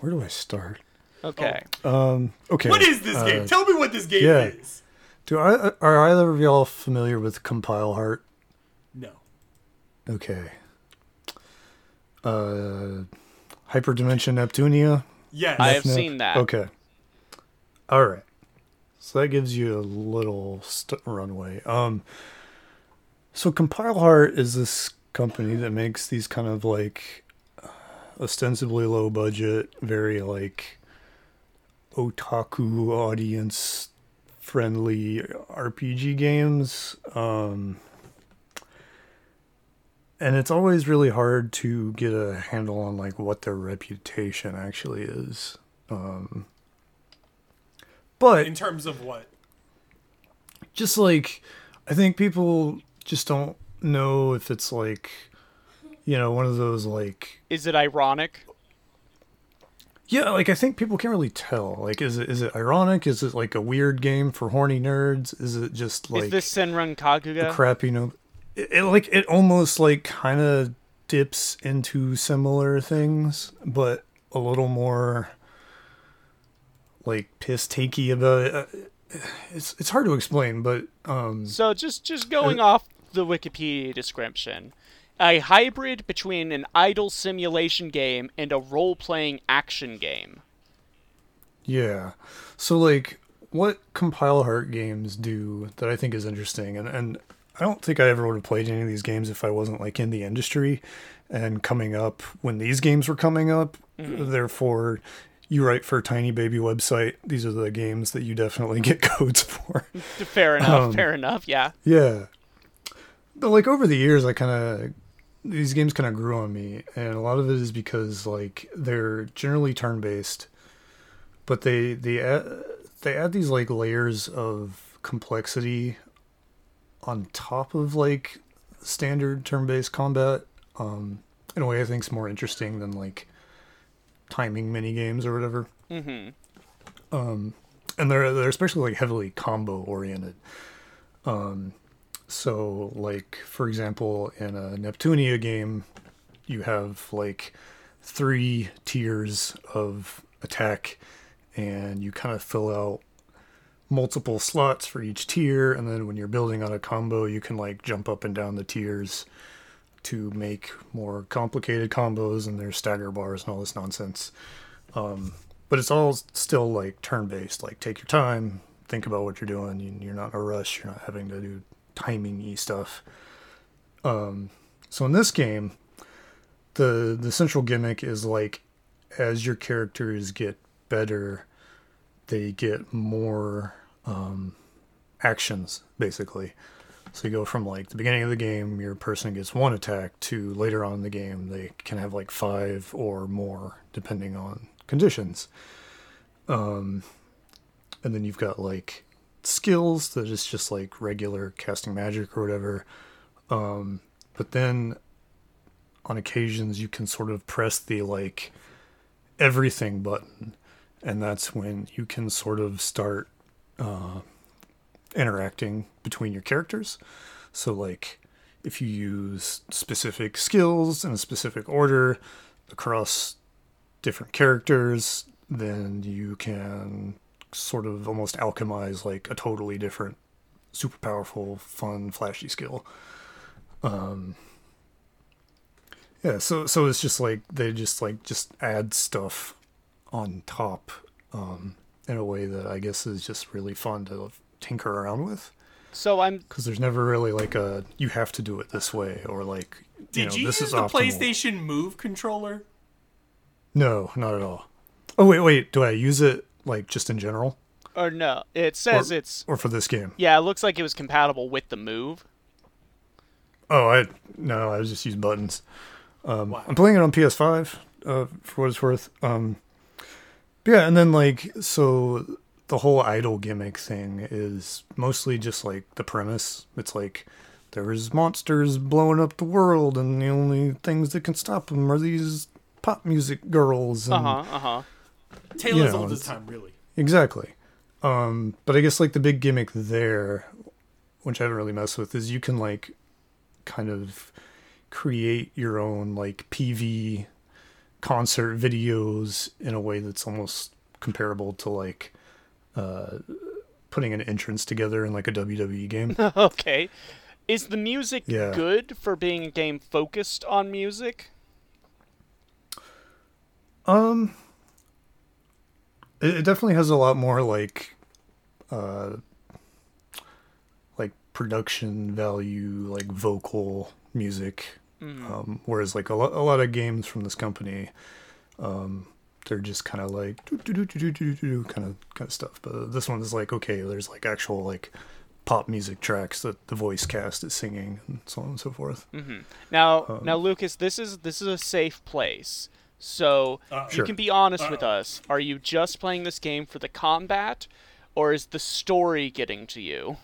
Where do I start? Okay. Um, okay. What is this uh, game? Tell me what this game yeah. is. Do I are either of y'all familiar with Compile Heart? No. Okay. Uh, Hyperdimension Neptunia. Yes. I have Nep- seen that. Okay. All right. So that gives you a little st- runway. Um. So Compile Heart is this company that makes these kind of like ostensibly low budget, very like otaku audience friendly RPG games. Um, and it's always really hard to get a handle on like what their reputation actually is. Um, but In terms of what? just like I think people just don't know if it's like you know one of those like Is it ironic? Yeah like I think people can't really tell. Like is it is it ironic? Is it like a weird game for horny nerds? Is it just like is this Senran Kagura? crap you know? It, it like it almost like kind of dips into similar things but a little more like piss takey about it. Uh, it's it's hard to explain but um So just just going off the Wikipedia description, a hybrid between an idle simulation game and a role-playing action game. Yeah. So like what compile heart games do that I think is interesting and and I don't think I ever would have played any of these games if I wasn't like in the industry and coming up when these games were coming up. Therefore, you write for a tiny baby website. These are the games that you definitely get codes for. Fair enough. Um, fair enough. Yeah. Yeah. But like over the years I kind of these games kind of grew on me and a lot of it is because like they're generally turn-based but they they add, they add these like layers of complexity on top of like standard turn-based combat um in a way I think's more interesting than like timing mini games or whatever. Mm-hmm. Um and they're they're especially like heavily combo oriented. Um, so like for example, in a Neptunia game, you have like three tiers of attack, and you kind of fill out multiple slots for each tier, and then when you're building on a combo, you can like jump up and down the tiers to make more complicated combos, and there's stagger bars and all this nonsense. Um, but it's all still like turn based. Like take your time, think about what you're doing. You- You're not in a rush. You're not having to do timing y stuff. Um, so in this game, the the central gimmick is like as your characters get better, they get more um, actions basically. So you go from like the beginning of the game, your person gets one attack, to later on in the game, they can have like five or more, depending on conditions. Um, and then you've got like skills that is just like regular casting magic or whatever. Um, but then on occasions, you can sort of press the like everything button, and that's when you can sort of start uh, interacting between your characters. So, like, if you use specific skills in a specific order across different characters, then you can sort of almost alchemize like a totally different, super powerful, fun, flashy skill. Um, yeah, so so it's just like they just like just add stuff on top um, in a way that I guess is just really fun to tinker around with So I'm because there's never really like a you have to do it this way or like you Did know you this use is the optimal. PlayStation Move controller? No, not at all. Oh wait, wait. Do I use it like just in general or no, it says Or- it's or for this game? yeah, it looks like it was compatible with the move. Oh, I no, I was just using buttons. Um, Wow. I'm playing it on PS5 uh, for what it's worth. Um, yeah, and then like so the whole idol gimmick thing is mostly just like the premise. It's like there's monsters blowing up the world, and the only things that can stop them are these pop music girls. And, Uh huh. Uh huh. Tale You as know, old as time, really. Exactly. Um, but I guess like the big gimmick there, which I haven't really messed with, is you can like kind of create your own like PV concert videos in a way that's almost comparable to like uh, putting an entrance together in like a WWE game. okay. Is the music Yeah. good for being a game focused on music? Um, it, it definitely has a lot more like, uh, like production value, like vocal music. Um, whereas like a, lo- a lot of games from this company, um, they're just kind of like kind of kind of stuff. But this one is like okay, there's like actual like pop music tracks that the voice cast is singing and so on and so forth. Now, Um, now, Lucas, this is this is a safe place, so Uh, you Sure. can be honest with us. Are you just playing this game for the combat, or is the story getting to you?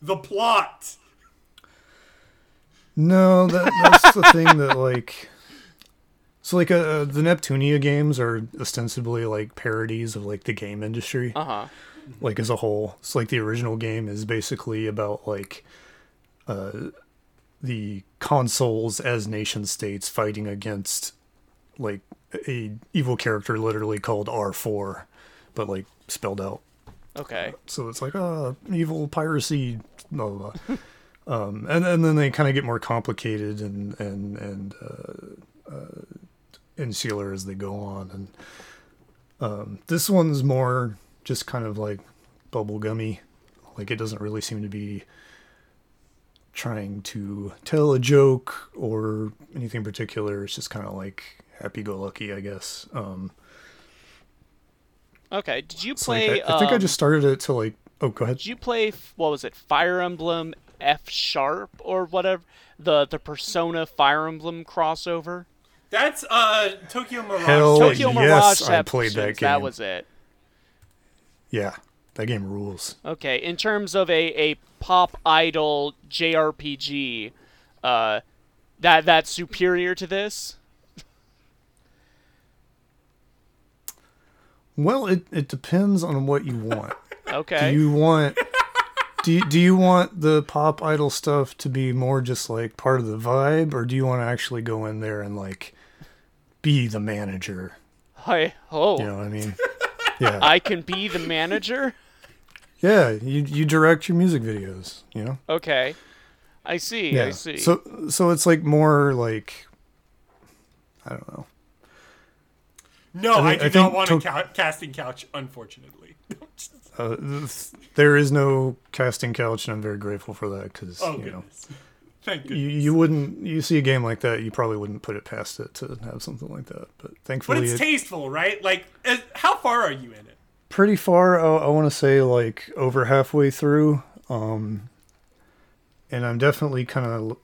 The plot. No, that, that's the thing that like. So like uh, the Neptunia games are ostensibly like parodies of like the game industry, Uh huh. like as a whole. It's like the original game is basically about like uh, the consoles as nation states fighting against like a evil character literally called R4, but like spelled out. Okay. So it's like uh evil piracy, blah blah. blah. um, and and then they kind of get more complicated and and and uh, uh, insular as they go on. And um, this one's more just kind of like bubblegummy. Like it doesn't really seem to be trying to tell a joke or anything particular. It's just kind of like happy-go-lucky, I guess. Um, Okay. Did you it's like, play? I, I think I um, just started it to like. Oh, go ahead. Did you play? What was it? Fire Emblem F sharp or whatever the the Persona Fire Emblem crossover. That's uh Tokyo Mirage. Hell Tokyo yes, Mirage I played that game. That was it. Yeah, that game rules. Okay, in terms of a, a pop idol JRPG, uh, that that's superior to this. Well, it, it depends on what you want. Okay. Do you want do you, do you want the pop idol stuff to be more just like part of the vibe or do you want to actually go in there and like be the manager? Hi. Oh, You know what I mean? Yeah. I can be the manager. yeah, you you direct your music videos, you know? Okay. I see. Yeah. I see. So so it's like more like I don't know. No, I, I do I not want to- a ca- casting couch, unfortunately. Uh, th- there is no casting couch, and I'm very grateful for that because oh, you know. Thank you, you wouldn't you see a game like that, you probably wouldn't put it past it to have something like that. But thankfully, but it's it, tasteful, right? Like, uh, how far are you in it? pretty far. I, I want to say like over halfway through, um, and I'm definitely kind of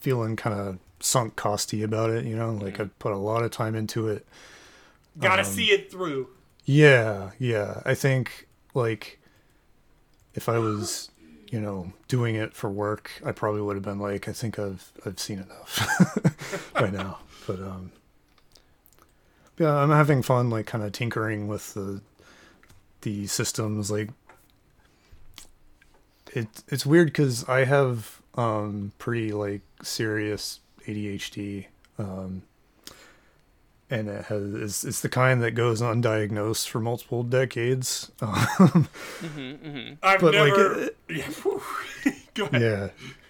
feeling kind of sunk costy about it. You know, like I put a lot of time into it. Gotta Um, see it through. Yeah, yeah. I think like if I was, you know, doing it for work, I probably would have been like, I think I've I've seen enough by now. But um yeah, I'm having fun like kind of tinkering with the the systems like it it's weird cuz I have um pretty like serious ADHD um and it has it's, it's the kind that goes undiagnosed for multiple decades. Um, I've but, like, never. it- yeah. Go ahead. yeah,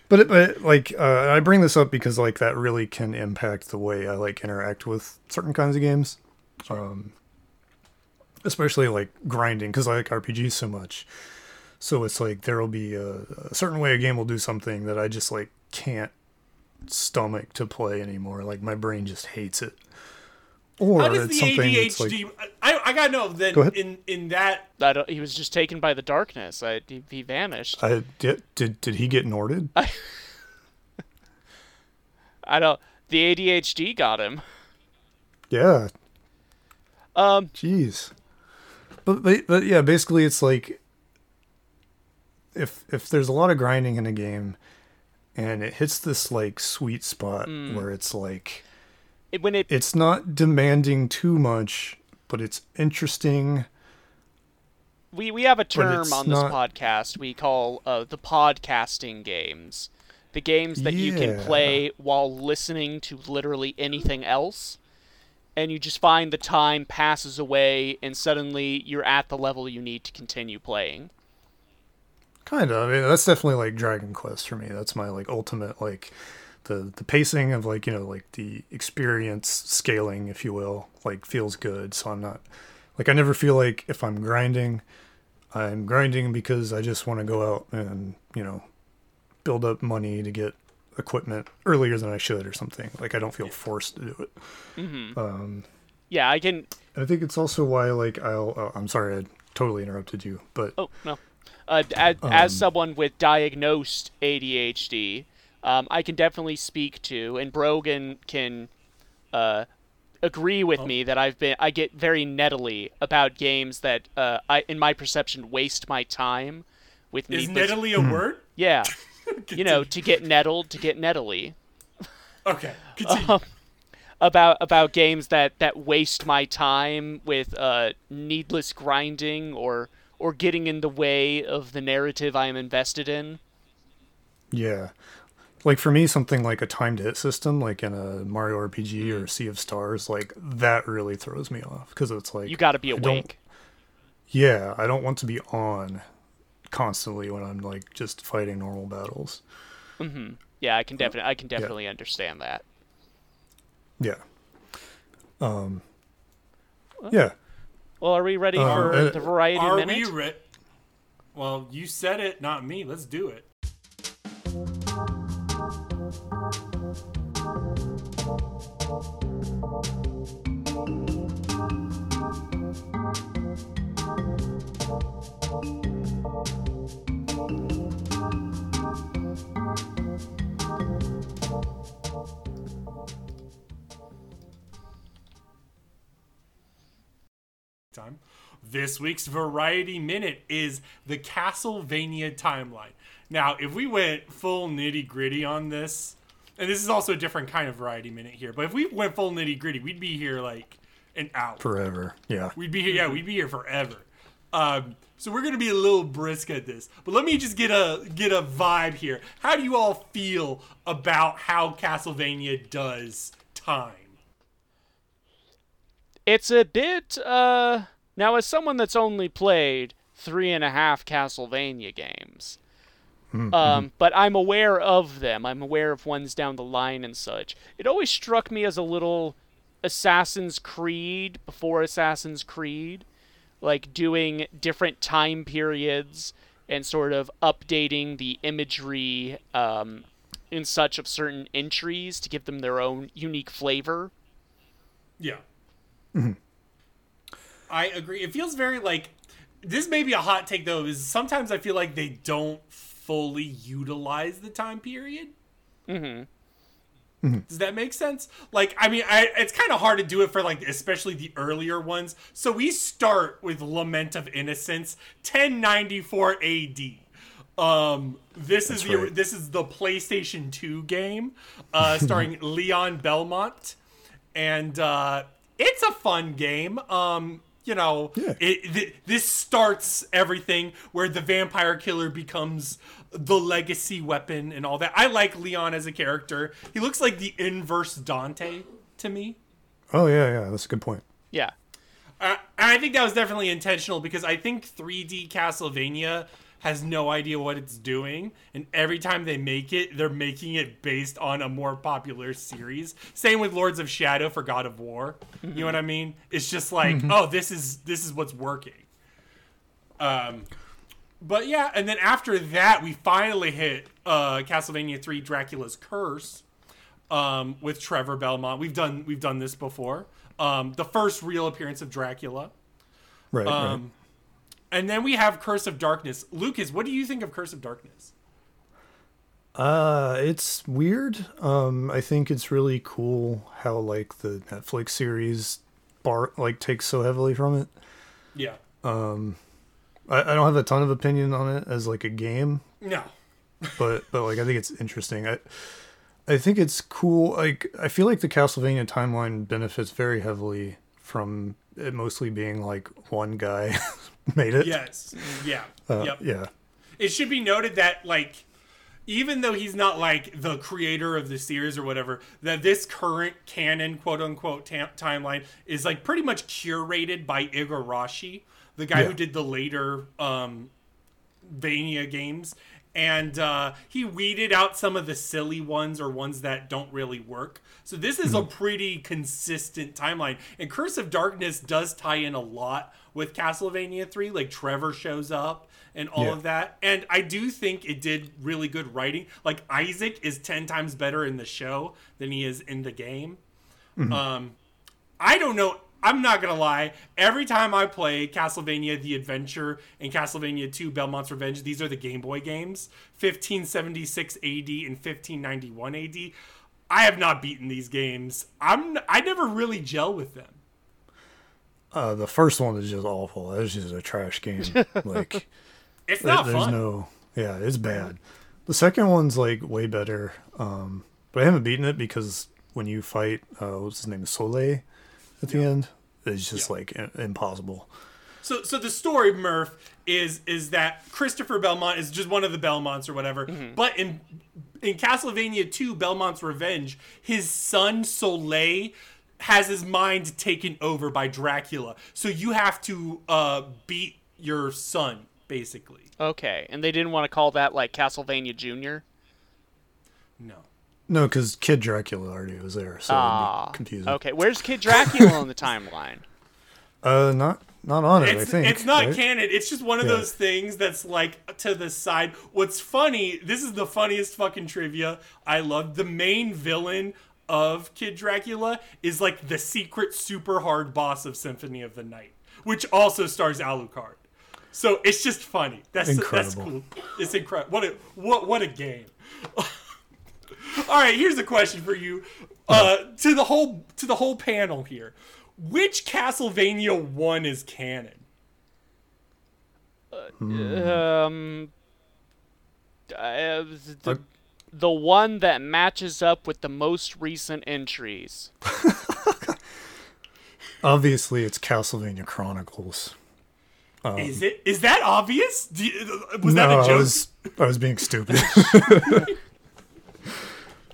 but it, but like uh, I bring this up because like that really can impact the way I like interact with certain kinds of games, um, especially like grinding because I like RPGs so much. So it's like there will be a, a certain way a game will do something that I just like can't stomach to play anymore. Like my brain just hates it. Or How does the something ADHD? like I, I gotta know that Go ahead. in in that I don't, he was just taken by the darkness. I, he, he vanished. I did did did he get Norded? I don't. The ADHD got him. Yeah, Um. Jeez. But, but but yeah, basically it's like if if there's a lot of grinding in a game and it hits this like sweet spot where it's like It, when it it's not demanding too much, but it's interesting. we we have a term on this not- podcast we call uh, the podcasting games. The games that you can play while listening to literally anything else. And you just find the time passes away and suddenly you're at the level you need to continue playing. Kind of. I mean, that's definitely like Dragon Quest for me. That's my like ultimate like the the pacing of like you know like the experience scaling, if you will, like feels good. So I'm not like I never feel like if I'm grinding, I'm grinding because I just want to go out and you know build up money to get equipment earlier than I should or something. Like I don't feel forced to do it. Um, Yeah, I can I think it's also why like I'll. Oh, I'm sorry, I totally interrupted you, but Oh no. Uh, as, as Um, someone with diagnosed ADHD, um, I can definitely speak to, and Brogan can uh, agree with me that I've been I get very nettily about games that uh, I, in my perception, waste my time with needless. is needless. nettily a word. Yeah, you know, to get nettled, to get nettily Okay, continue. about about games that that waste my time with uh, needless grinding or or getting in the way of the narrative I am invested in. Yeah. Like for me, something like a timed hit system, like in a Mario RPG or Sea of Stars, like that really throws me off because it's like You got to be I don't- awake. Yeah, I don't want to be on constantly when I'm like just fighting normal battles. Hmm. Yeah, I can definitely I can definitely understand that. Yeah. Um. Yeah. Well, are we ready Uh, for uh, the variety Are minute? we re- Well, you said it, not me. Let's do it. Time. This week's Variety Minute is the Castlevania timeline. Now, if we went full nitty gritty on this, and this is also a different kind of Variety Minute here, but if we went full nitty gritty, we'd be here like an hour. Forever. Yeah. We'd be here. Yeah, we'd be here forever. Um, so we're gonna be a little brisk at this, but let me just get a get a vibe here. How do you all feel about how Castlevania does time? It's a bit uh now as someone that's only played three and a half Castlevania games. Um, but I'm aware of them. I'm aware of ones down the line and such. It always struck me as a little Assassin's Creed before Assassin's Creed, like doing different time periods and sort of updating the imagery um, and such of certain entries to give them their own unique flavor. Yeah. I agree. It feels very like this may be a hot take though, is sometimes I feel like they don't fully utilize the time period. Mm-hmm. Does that make sense? Like, I mean, I, it's kind of hard to do it for like, especially the earlier ones. So we start with Lament of Innocence, 1094 AD. Um, this is the right. this is the PlayStation 2 game, uh, starring Leon Belmont, and uh, it's a fun game. Um, you know, Yeah. it, th- this starts everything where the vampire killer becomes the legacy weapon and all that. I like Leon as a character. He looks like the inverse Dante to me. Oh yeah, yeah. That's a good point. Yeah. Uh, and I think that was definitely intentional because I think 3D Castlevania has no idea what it's doing, and every time they make it, they're making it based on a more popular series. Same with Lords of Shadow for God of War. You know what I mean? It's just like, oh, this is this is what's working. Um, but yeah, and then after that, we finally hit uh, Castlevania 3: Dracula's Curse um, with Trevor Belmont. We've done we've done this before. Um, the first real appearance of Dracula. Right. right. And then we have Curse of Darkness. Lucas, what do you think of Curse of Darkness? Uh, it's weird. Um, I think it's really cool how like the Netflix series bar like takes so heavily from it. Yeah. Um, I, I don't have a ton of opinion on it as like a game, No. but but like I think it's interesting. I I think it's cool. Like I feel like the Castlevania timeline benefits very heavily from it mostly being like one guy made it. Yes. Yeah. Uh, yep. Yeah. It should be noted that like even though he's not like the creator of the series or whatever, that this current canon quote unquote ta- timeline is like pretty much curated by Igarashi, the guy who did the later um Vania games. And uh, he weeded out some of the silly ones or ones that don't really work. So this is a pretty consistent timeline. And Curse of Darkness does tie in a lot with Castlevania 3. Like Trevor shows up and all Yeah. of that. And I do think it did really good writing. Like Isaac is 10 times better in the show than he is in the game. Um, I don't know. I'm not gonna lie. Every time I play Castlevania: The Adventure and Castlevania 2: Belmont's Revenge, these are the Game Boy games, 1576 AD and 1591 AD. I have not beaten these games. I'm I never really gel with them. Uh, the first one is just awful. That was just a trash game. Like It's There- not there's fun. no yeah it's bad the second one's like way better um but i haven't beaten it because when you fight uh what's his name soleil at the end it's just Yeah. like impossible So so the story, Murph, is is that Christopher Belmont is just one of the Belmonts or whatever. But in in Castlevania 2, Belmont's Revenge, his son Soleil has his mind taken over by Dracula. So you have to uh, beat your son, basically. Okay. And they didn't want to call that like Castlevania Junior. No. No because kid dracula already was there so Ah. it'd be confusing Okay. Where's Kid Dracula on the timeline? uh not not on it i think it's not right? canon. It's just one of Yeah. those things that's like to the side. What's funny, this is the funniest fucking trivia I love. The main villain of Kid Dracula is like the secret super hard boss of Symphony of the Night, which also stars Alucard. So it's just funny. That's that's Incredible. cool. It's incredible. What a what what a game. All right, here's a question for you. Uh, to the whole to the whole panel here. Which Castlevania one is canon? Um, uh, the, the one that matches up with the most recent entries. Obviously, it's Castlevania Chronicles. is it? Is that obvious? Do you- was no, that a I joke? was I was being stupid.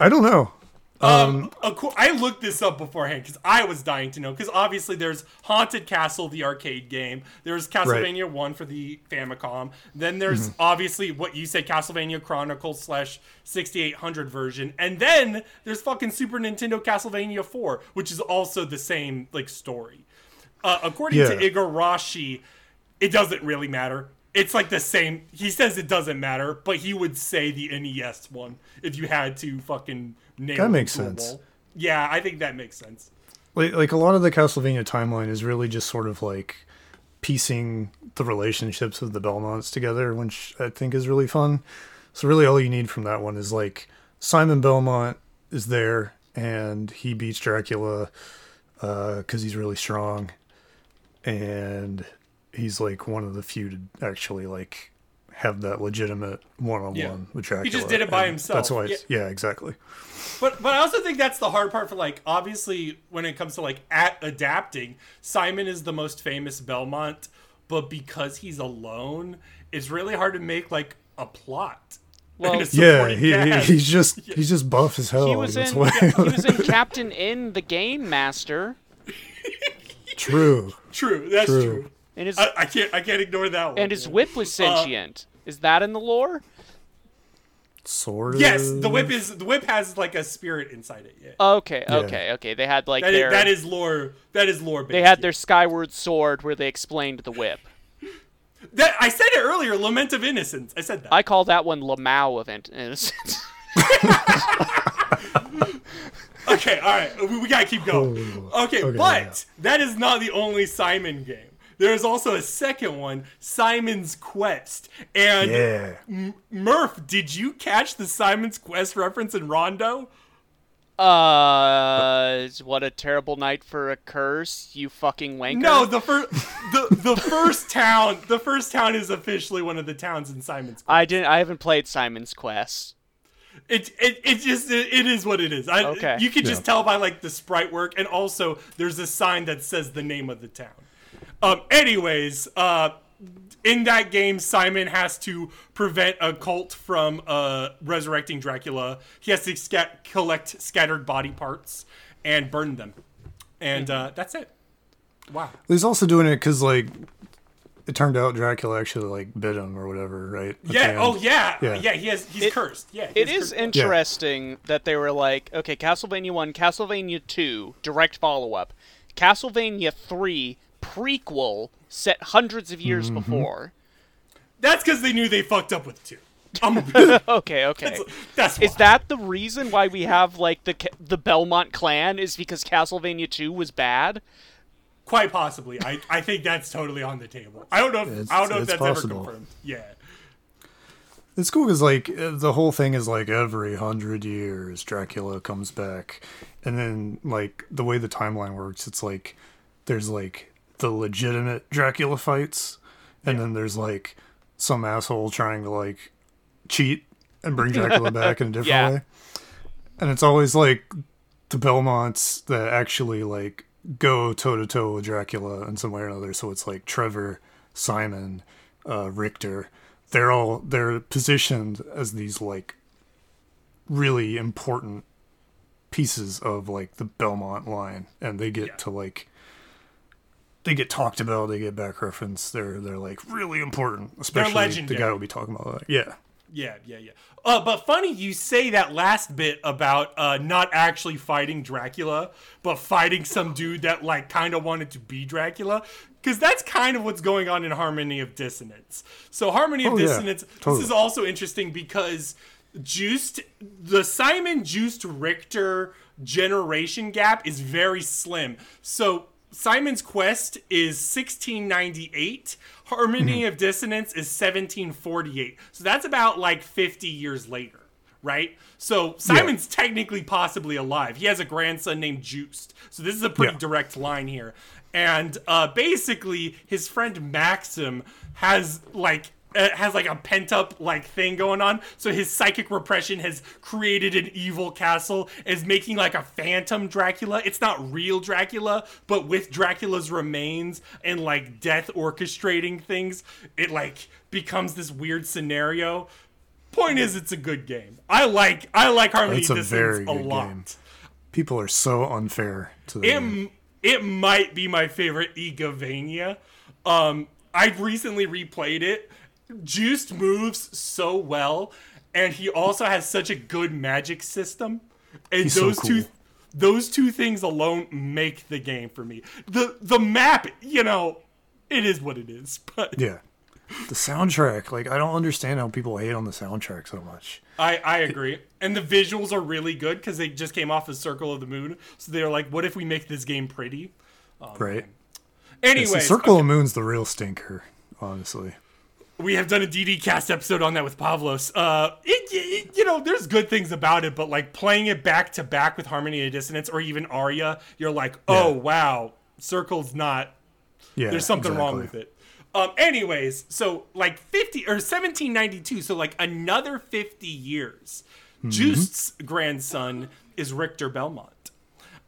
I don't know. Um, of cour- I looked this up beforehand because I was dying to know. Because obviously, there's Haunted Castle, the arcade game. There's Castlevania One for the Famicom. Then there's Mm-hmm. obviously what you say, Castlevania Chronicles slash 6800 version, and then there's fucking Super Nintendo Castlevania Four, which is also the same like story. Uh, according to Yeah. Igarashi, it doesn't really matter. It's like the same. He says it doesn't matter, but he would say the NES one if you had to fucking nail That makes sense. Yeah, I think that makes sense. Like, like a lot of the Castlevania timeline is really just sort of like piecing the relationships of the Belmonts together, which I think is really fun. So really, all you need from that one is like Simon Belmont is there and he beats Dracula uh, because he's really strong, and he's like one of the few to actually like have that legitimate one-on-one Yeah. with Dracula. just did it by himself. That's why. Yeah. Yeah, exactly. But but I also think that's the hard part for like obviously when it comes to like at adapting, Simon is the most famous Belmont, but because he's alone, it's really hard to make like a plot. Well, and Yeah, he, he he's just he's just buff as hell. he was in why- he was in Captain N: The Game Master, True. true. That's True. true. And his I, I can't I can't ignore that one. and his whip was uh, sentient. Is that in the lore? Sort of. Yes, the whip is the whip has like a spirit inside it. Yeah. Okay, okay, okay. They had like That is, their that is lore. That is lore. Based, they had yeah. their Skyward Sword where they explained the whip. That I said it earlier. Lament of Innocence. I said that. I call that one Lamau of Innocence. Okay, all right. We, we gotta keep going. Oh, Okay, okay, but yeah. that is not the only Simon game. There is also a second one, Simon's Quest. And Yeah. M- Murph, did you catch the Simon's Quest reference in Rondo? uh, what a terrible night for a curse, you fucking wanker. No, the first the the first town, the first town is officially one of the towns in Simon's Quest. I didn't. I haven't played Simon's Quest. It it, it just it, it is what it is. I, Okay. You can just Yeah. tell by like the sprite work, and also there's a sign that says the name of the town. Um. Anyways, uh, in that game, Simon has to prevent a cult from uh resurrecting Dracula. He has to scat- collect scattered body parts and burn them, and uh, that's it. Wow. He's also doing it because like it turned out Dracula actually like bit him or whatever, right? At Yeah. Oh yeah. Yeah. Yeah. he has. He's It- cursed. Yeah. he It cursed- interesting that they were like, okay, Castlevania 1, Castlevania 2, direct follow up. Castlevania 3, prequel, set hundreds of years before. That's because they knew they fucked up with two. I'm a, Okay, okay. that's Is why. that the reason why we have like the the Belmont clan is because Castlevania 2 was bad? Quite possibly. I, I think that's totally on the table. I don't know if It's- I don't know if that's possible. ever confirmed. Yeah. It's cool because like uh, the whole thing is like every hundred years Dracula comes back, and then like the way the timeline works, it's like there's like the legitimate Dracula fights, and then there's like some asshole trying to like cheat and bring Dracula back in a different Yeah. way, and it's always like the Belmonts that actually like go toe to toe with Dracula in some way or another. So it's like Trevor, Simon, uh, Richter. They're all they're positioned as these like really important pieces of like the Belmont line, and they get Yeah. to like they get talked about. They get back reference. They're they're like really important, especially the guy will be talking about that. Yeah. Yeah, yeah, yeah. Uh, but funny you say that last bit about uh, not actually fighting Dracula, but fighting some dude that like kind of wanted to be Dracula, because that's kind of what's going on in Harmony of Dissonance. So Harmony of Oh, yeah, Dissonance. This is also interesting because Juste, the Simon Juste Richter generation gap is very slim. So Simon's Quest is 1698. Harmony of Dissonance is 1748. So that's about like 50 years later, right? So Simon's technically possibly alive. He has a grandson named Juste. So this is a pretty Yeah. direct line here. And uh, basically, his friend Maxim has like has like a pent up like thing going on. So his psychic repression has created an evil castle, is making like a phantom Dracula. It's not real Dracula, but with Dracula's remains and like death orchestrating things, it like becomes this weird scenario. Point is, it's a good game. I like I like Harmony It's a Dissonance a lot. game. People are so unfair to the game. It it might be my favorite Igavania. Um, I recently replayed it. Juste moves so well, and he also has such a good magic system. And He's so those two those two things alone make the game for me. The the map, you know, it is what it is. But Yeah. The soundtrack, like I don't understand how people hate on the soundtrack so much. I, I agree. And the visuals are really good because they just came off of Circle of the Moon. So they're like, what if we make this game pretty? Oh, right? Anyways, the Circle of the Moon's the real stinker, honestly. We have done a DD cast episode on that with Pavlos. Uh, it, it- you know, there's good things about it, but like playing it back to back with Harmony of Dissonance or even Aria, you're like, oh Yeah. wow, Circle's not. Yeah. There's something wrong with it. Um, anyways, so like 50 or 1792, so like another 50 years. Mm-hmm. Juste's grandson is Richter Belmont.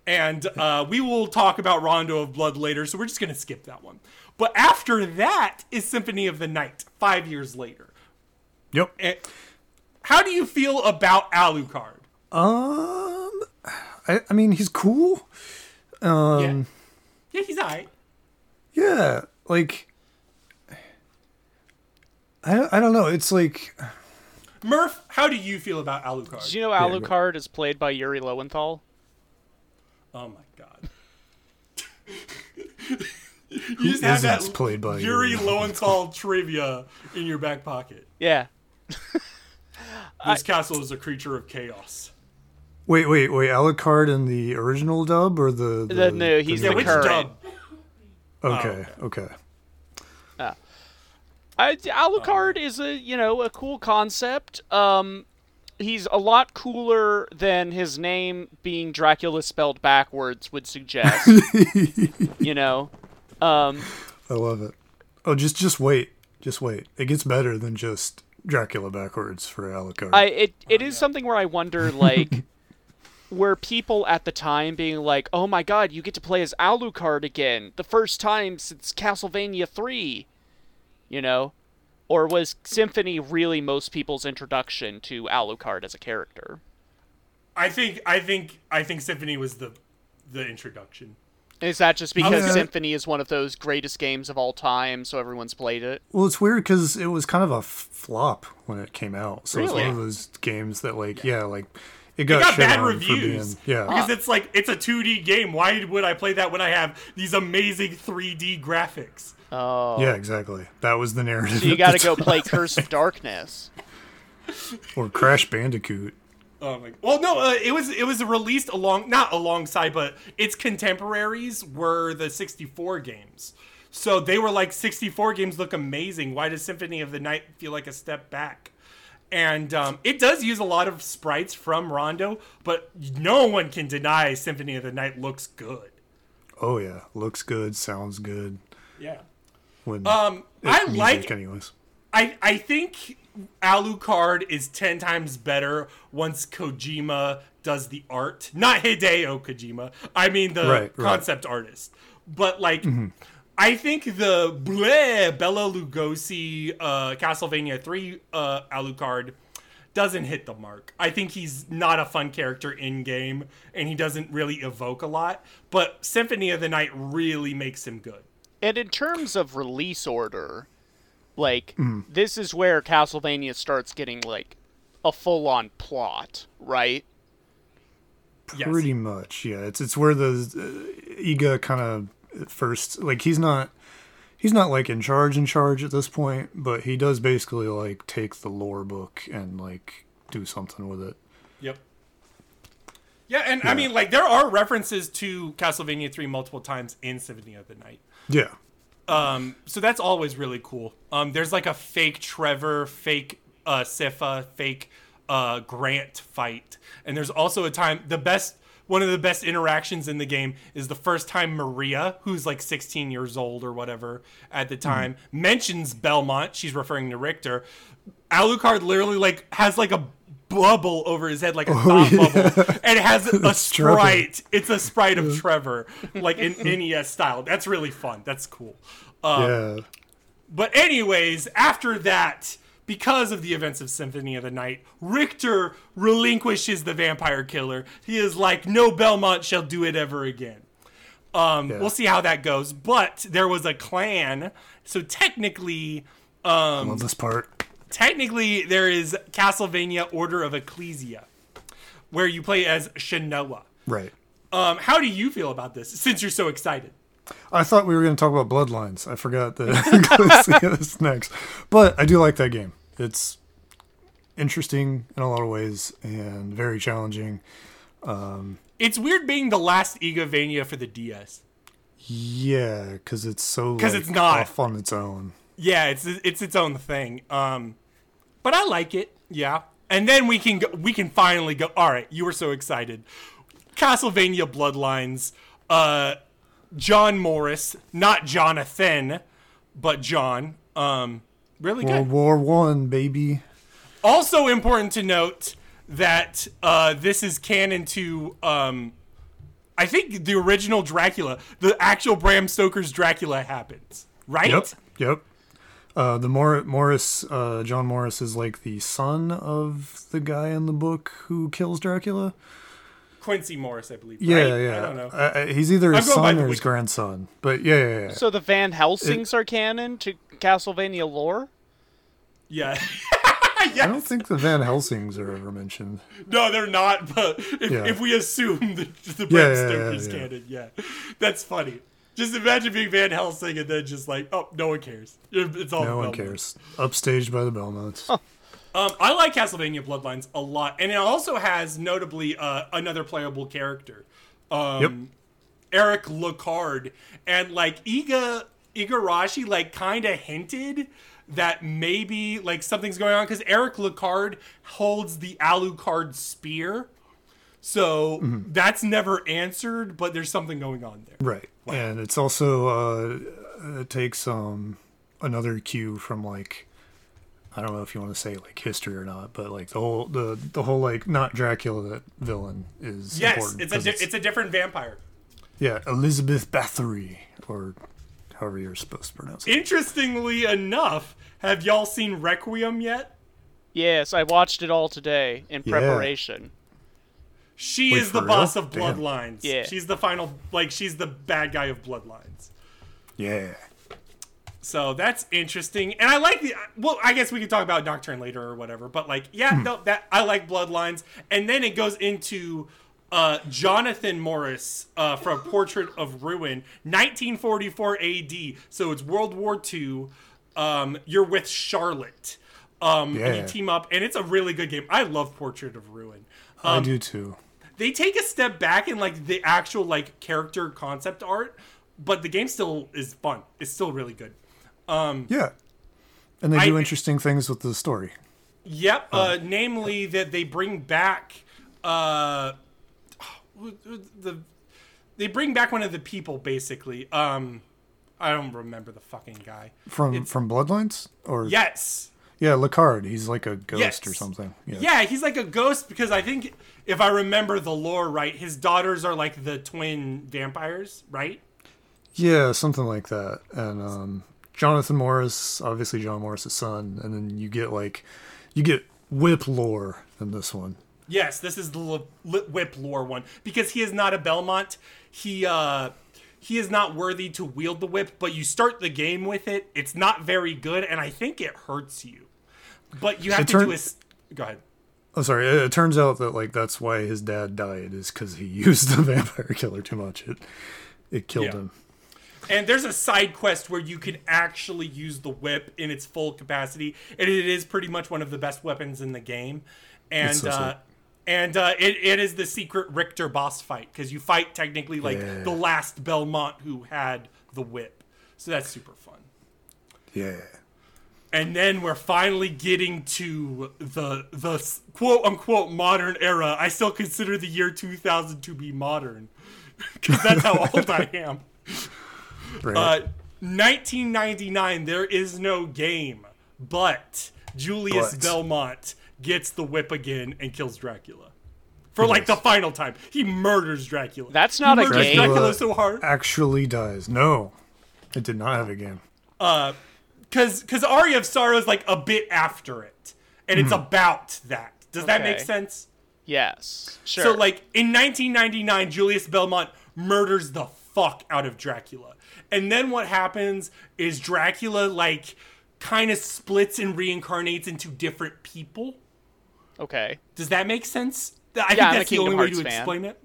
And uh, we will talk about Rondo of Blood later, so we're just going to skip that one. But after that is Symphony of the Night, five years later. Yep. And how do you feel about Alucard? Um, I, I mean, he's cool. Um, yeah. yeah, he's alright. yeah, like I, I don't know. It's like Murph, how do you feel about Alucard? Did you know go- Alucard is played by Yuri Lowenthal? Oh my god. you just have isn't that played by Yuri Yuri Lowenthal trivia in your back pocket. Yeah. This castle is a creature of chaos. wait, wait, wait. Alucard in the original dub or the, the, The- no, he's Yeah, the which current. dub? okay, okay. I, Alucard is a you know a cool concept. Um, he's a lot cooler than his name being Dracula spelled backwards would suggest. you know, um, I love it. Oh, just just wait, just wait. It gets better than just Dracula backwards for Alucard. I it it is something where I wonder like. Were people at the time being like, "Oh my God, you get to play as Alucard again, the first time since Castlevania three, you know, or was Symphony really most people's introduction to Alucard as a character? I think I think I think Symphony was the the introduction. Is that just because Yeah. Symphony is one of those greatest games of all time, so everyone's played it? well, it's weird because it was kind of a flop when it came out. So it's one of those games that, like, yeah, like it got, It got bad reviews. for being, yeah. Because it's like it's a 2D game. Why would I play that when I have these amazing 3D graphics? Oh, Yeah, exactly. That was the narrative. so you got to go play Curse of Darkness. or Crash Bandicoot. Oh my! Well, no, uh, it was it was released along not alongside, but its contemporaries were the 64 games. So they were like 64 games look amazing. Why does Symphony of the Night feel like a step back? And um, it does use a lot of sprites from Rondo, but no one can deny Symphony of the Night looks good. Oh yeah, looks good, sounds good. Yeah. When Um, I music like anyways. I I think Alucard is ten times better once Kojima does the art. Not Hideo Kojima. I mean the Right, right. concept artist. But like I think the bleh, Bela Lugosi uh, Castlevania 3 uh, Alucard doesn't hit the mark. I think he's not a fun character in game and he doesn't really evoke a lot, but Symphony of the Night really makes him good. And in terms of release order, like Mm-hmm. this is where Castlevania starts getting like a full-on plot, right? Yes. Pretty much, yeah. It's it's where the uh, Iga kind of first like he's not he's not like in charge in charge at this point, but he does basically like take the lore book and like do something with it. Yep. Yeah, and I mean, like, there are references to Castlevania 3 multiple times in Symphony of the Night. Yeah. Um, so that's always really cool. Um, there's like a fake Trevor, fake uh, Sypha, fake uh, Grant fight. And there's also a time, the best, one of the best interactions in the game is the first time Maria, who's like 16 years old or whatever at the time, mentions Belmont. She's referring to Richter. Alucard literally like has like a bubble over his head, like a thought bubble, and it has a Trevor. sprite. It's a sprite of Trevor, like in NES style. That's really fun. That's cool. Um, yeah. but anyways, after that, because of the events of Symphony of the Night, Richter relinquishes the vampire killer. He is like, no Belmont shall do it ever again. Um, Yeah. We'll see how that goes. But there was a clan, so technically, um, Love this part. Technically there is Castlevania Order of Ecclesia, where you play as Shanoa. Right. Um, how do you feel about this? Since you're so excited. I thought we were going to talk about Bloodlines. I forgot that Ecclesia is next. But I do like that game. It's interesting in a lot of ways and very challenging. It's weird being the last Igavania for the DS. Yeah, because it's so 'Cause like, it's not. off on its own. Yeah, it's it's its own thing. Um, but I like it. Yeah, and then we can go, we can finally go. All right, you were so excited. Castlevania Bloodlines. Uh, John Morris, not Jonathan, but John. Um, really good. World War One, baby. Also important to note that uh, this is canon to, um, I think the original Dracula, the actual Bram Stoker's Dracula happens, right? Yep. Yep. Uh, the Mor- Morris, uh, John Morris is like the son of the guy in the book who kills Dracula. Quincey Morris, I believe. Yeah, right? yeah. I don't know. Uh, uh, he's either his I'm going by son or his wiki. grandson. But yeah, yeah, yeah. So the Van Helsings are canon to Castlevania lore? yeah. I don't think the Van Helsings are ever mentioned. No, they're not. But if, Yeah. if we assume the, the Yeah, Bram yeah, yeah, Stoker's yeah. canon, yeah, that's funny. Just imagine being Van Helsing and then just like, oh, no one cares. It's all No one cares. Upstaged by the Belmonts. Um, I like Castlevania Bloodlines a lot, and it also has notably uh, another playable character, um, Yep. Eric Lecarde, and like Iga Igarashi like kind of hinted that maybe like something's going on because Eric Lecarde holds the Alucard spear, so Mm-hmm. that's never answered, but there's something going on there. Right. And it's also uh it takes um another cue from like I don't know if you want to say like history or not, but like the whole the the whole like not Dracula that villain is Yes, important it's a 'cause di- it's a different vampire. yeah Elizabeth Bathory or however you're supposed to pronounce it. Interestingly enough, have y'all seen Requiem yet? Yes, I watched it all today in Yeah. preparation. She Wait, is the for boss real? of Damn. Bloodlines. Yeah. She's the final, like, she's the bad guy of Bloodlines. Yeah. So that's interesting, and I like the. Well, I guess we could talk about Nocturne later or whatever. But like, yeah, Hmm. no, that I like Bloodlines, and then it goes into uh, Jonathan Morris uh, from Portrait of Ruin, 1944 A.D. So it's World War II. Um, you're with Charlotte. Um, and you team up, and it's a really good game. I love Portrait of Ruin. I Um, do too. They take a step back in like the actual like character concept art, but the game still is fun. It's still really good. Um, Yeah. And they I- do interesting things with the story. Yep. Uh, namely, that they bring back uh, the they bring back one of the people basically. Um, I don't remember the fucking guy. From from Bloodlines or Yes. Yeah, Lecarde. He's like a ghost Yes. or something. Yeah. Yeah, he's like a ghost because I think if I remember the lore right, his daughters are like the twin vampires, right? Yeah, something like that. And um, Jonathan Morris, obviously John Morris's son, and then you get like you get whip lore in this one. Yes, this is the Whip lore one because he is not a Belmont. He uh he is not worthy to wield the whip, but you start the game with it. It's not very good, and I think it hurts you. But you have It to turn- do a. s- Go ahead. I'm oh, sorry. It, it turns out that like that's why his dad died is because he used the vampire killer too much. It it killed Yeah. him. And there's a side quest where you can actually use the whip in its full capacity, and it is pretty much one of the best weapons in the game. And so uh, and uh, it, it is the secret Richter boss fight because you fight technically like Yeah. the last Belmont who had the whip. So that's super fun. Yeah. And then we're finally getting to the the quote unquote modern era. I still consider the year 2000 to be modern because that's how old I am. Right. Uh, 1999, there is no game, but Julius But. Belmont gets the whip again and kills Dracula. For like the final time, he murders Dracula. That's not he a game. Dracula so hard actually dies. No, it did not have a game. Because because Aria of Sorrow is like a bit after it, and it's hmm. about that. Does that make sense? Yes. Sure. So like in 1999, Julius Belmont murders the fuck out of Dracula, and then what happens is Dracula like kind of splits and reincarnates into different people. okay. Does that make sense? I Yeah, think I'm a that's the Kingdom only way to fan. explain it.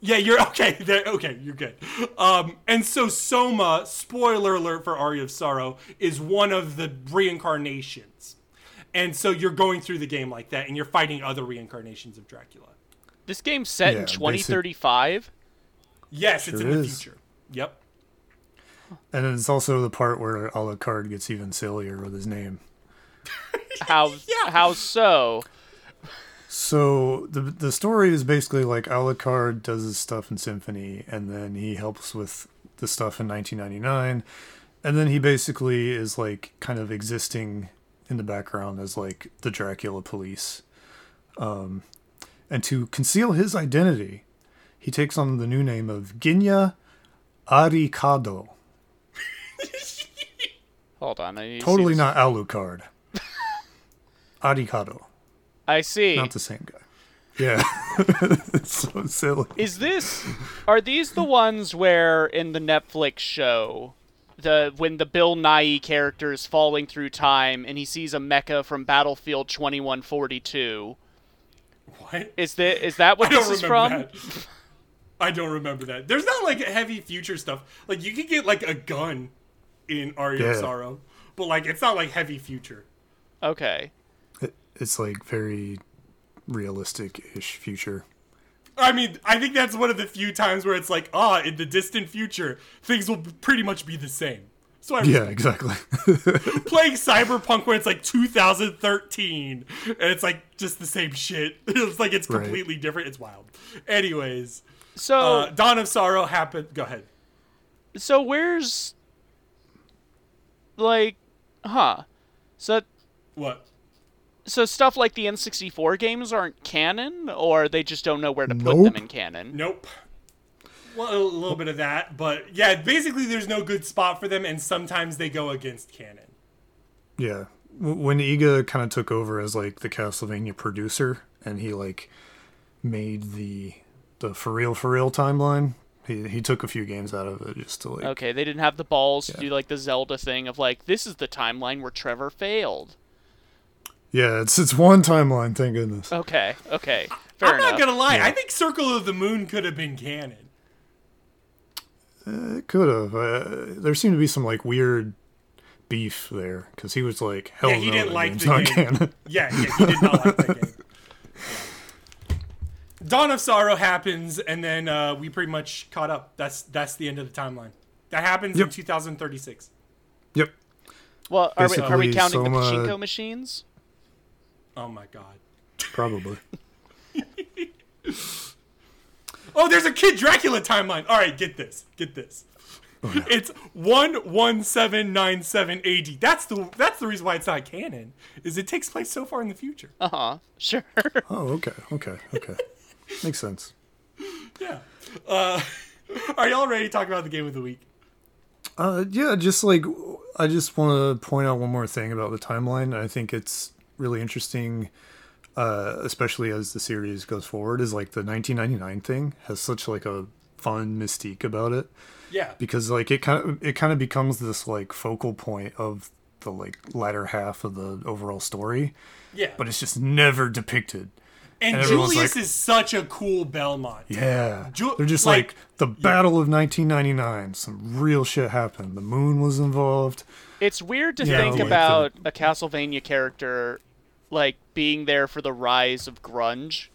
Yeah, you're okay. There, okay, you're good. Um, and so Soma, spoiler alert for Aria of Sorrow, is one of the reincarnations. And so you're going through the game like that, and you're fighting other reincarnations of Dracula. This game's set Yeah, in basic- 2035. Yes, it's Sure in the is. future. Yep. And it's also the part where Alucard gets even sillier with his name. How yeah. how so? So the the story is basically like Alucard does his stuff in Symphony, and then he helps with the stuff in 1999, and then he basically is like kind of existing in the background as like the Dracula police. Um, and to conceal his identity, he takes on the new name of Genya Arikado. Hold on. I need to Totally not Alucard. Arikado, I see. not the same guy. Yeah, it's so silly. Is this are these the ones where in the Netflix show the when the Bill Nye character is falling through time and he sees a mecha from Battlefield 2142? What? Is that is that I what don't this is from? that. I don't remember that. There's not like heavy future stuff. Like you could get like a gun in Aria of Yeah. Sorrow, but like it's not like heavy future. Okay. It, it's like very realistic-ish future. I mean, I think that's one of the few times where it's like, ah, in the distant future, things will pretty much be the same. So I Yeah, exactly. playing Cyberpunk when it's like 2013 and it's like just the same shit. It's like it's Right. completely different. It's wild. Anyways, So uh, Dawn of Sorrow happened. Go ahead. so where's like huh. So What? So stuff like the N64 games aren't canon or they just don't know where to put Nope. them in canon. Nope. Well, a little bit of that, but yeah, basically there's no good spot for them, and sometimes they go against canon. yeah. When Iga kind of took over as like the Castlevania producer, and he like made the the for real for real timeline, he he took a few games out of it just to like. Okay, they didn't have the balls to do like the Zelda thing of like this is the timeline where Trevor failed. Yeah, it's it's one timeline. Thank goodness. Okay, okay, fair I'm enough. not gonna lie, Yeah. I think Circle of the Moon could have been canon. It could have. Uh, there seemed to be some like weird beef there because he was like, "Hell Yeah, he no, didn't like game's the not game. canon." Yeah, yeah, he did not like that game. Yeah. Dawn of Sorrow happens, and then uh, we pretty much caught up. That's that's the end of the timeline. That happens in 2036. Yep. well, are we, are we Basically, counting the Soma- pachinko machines? Oh my god. Probably. Oh, there's a Kid Dracula timeline. All right, get this. Get this. Oh, It's one one seven nine seven AD. That's the that's the reason why it's not canon. Is it takes place so far in the future. Uh huh. Sure. Oh, okay, okay, okay. Makes sense. Yeah. Uh, are y'all ready to talk about the game of the week? Uh, yeah, just like I just want to point out one more thing about the timeline. I think it's really interesting, uh, especially as the series goes forward. Is like the 1999 thing has such like a fun mystique about it Yeah. because like it kind of it kind of becomes this like focal point of the like latter half of the overall story, Yeah. but it's just never depicted. and and Julius like- is such a cool Belmont. Yeah, Ju- they're just like- like, the Battle of 1999. Some real shit happened. The moon was involved. It's weird to Yeah, think like the- about a Castlevania character like being there for the rise of grunge.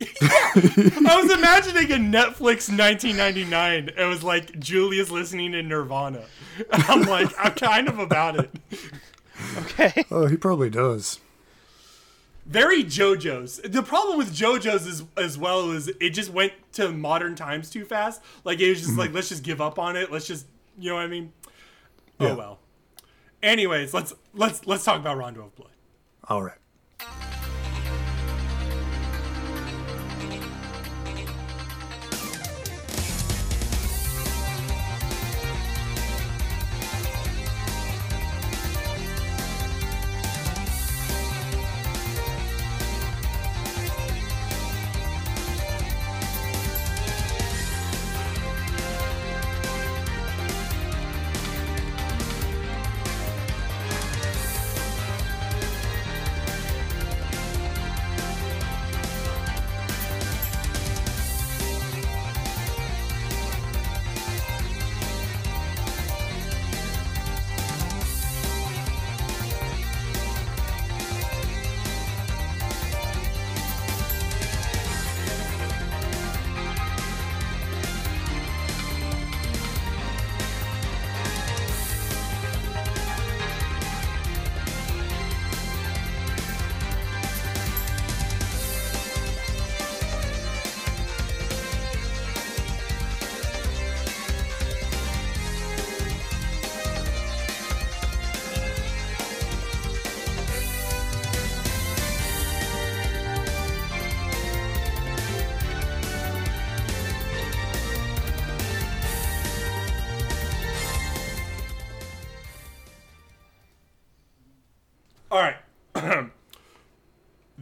I was imagining a Netflix 1999. It was like Julius listening to Nirvana. I'm like, I'm kind of about it. Okay. Oh, he probably does. Very JoJo's. The problem with JoJo's is as well is it just went to modern times too fast. Like it was just mm-hmm. like let's just give up on it. Let's just you know what I mean. Oh, yeah. Oh well. Anyways, let's let's let's talk about Rondo of Blood. All right.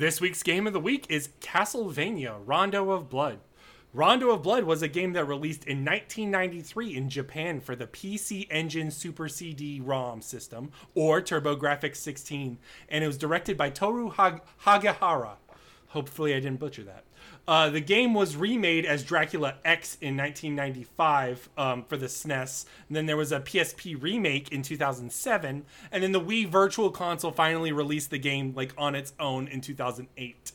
This week's game of the week is Castlevania Rondo of Blood. Rondo of Blood was a game that released in 1993 in Japan for the PC Engine Super CD ROM system or TurboGrafx 16, and it was directed by Toru Hag- Hagahara. Hopefully, I didn't butcher that. Uh, the game was remade as Dracula X in 1995 um, for the SNES. And then there was a PSP remake in 2007, and then the Wii Virtual Console finally released the game like on its own in 2008.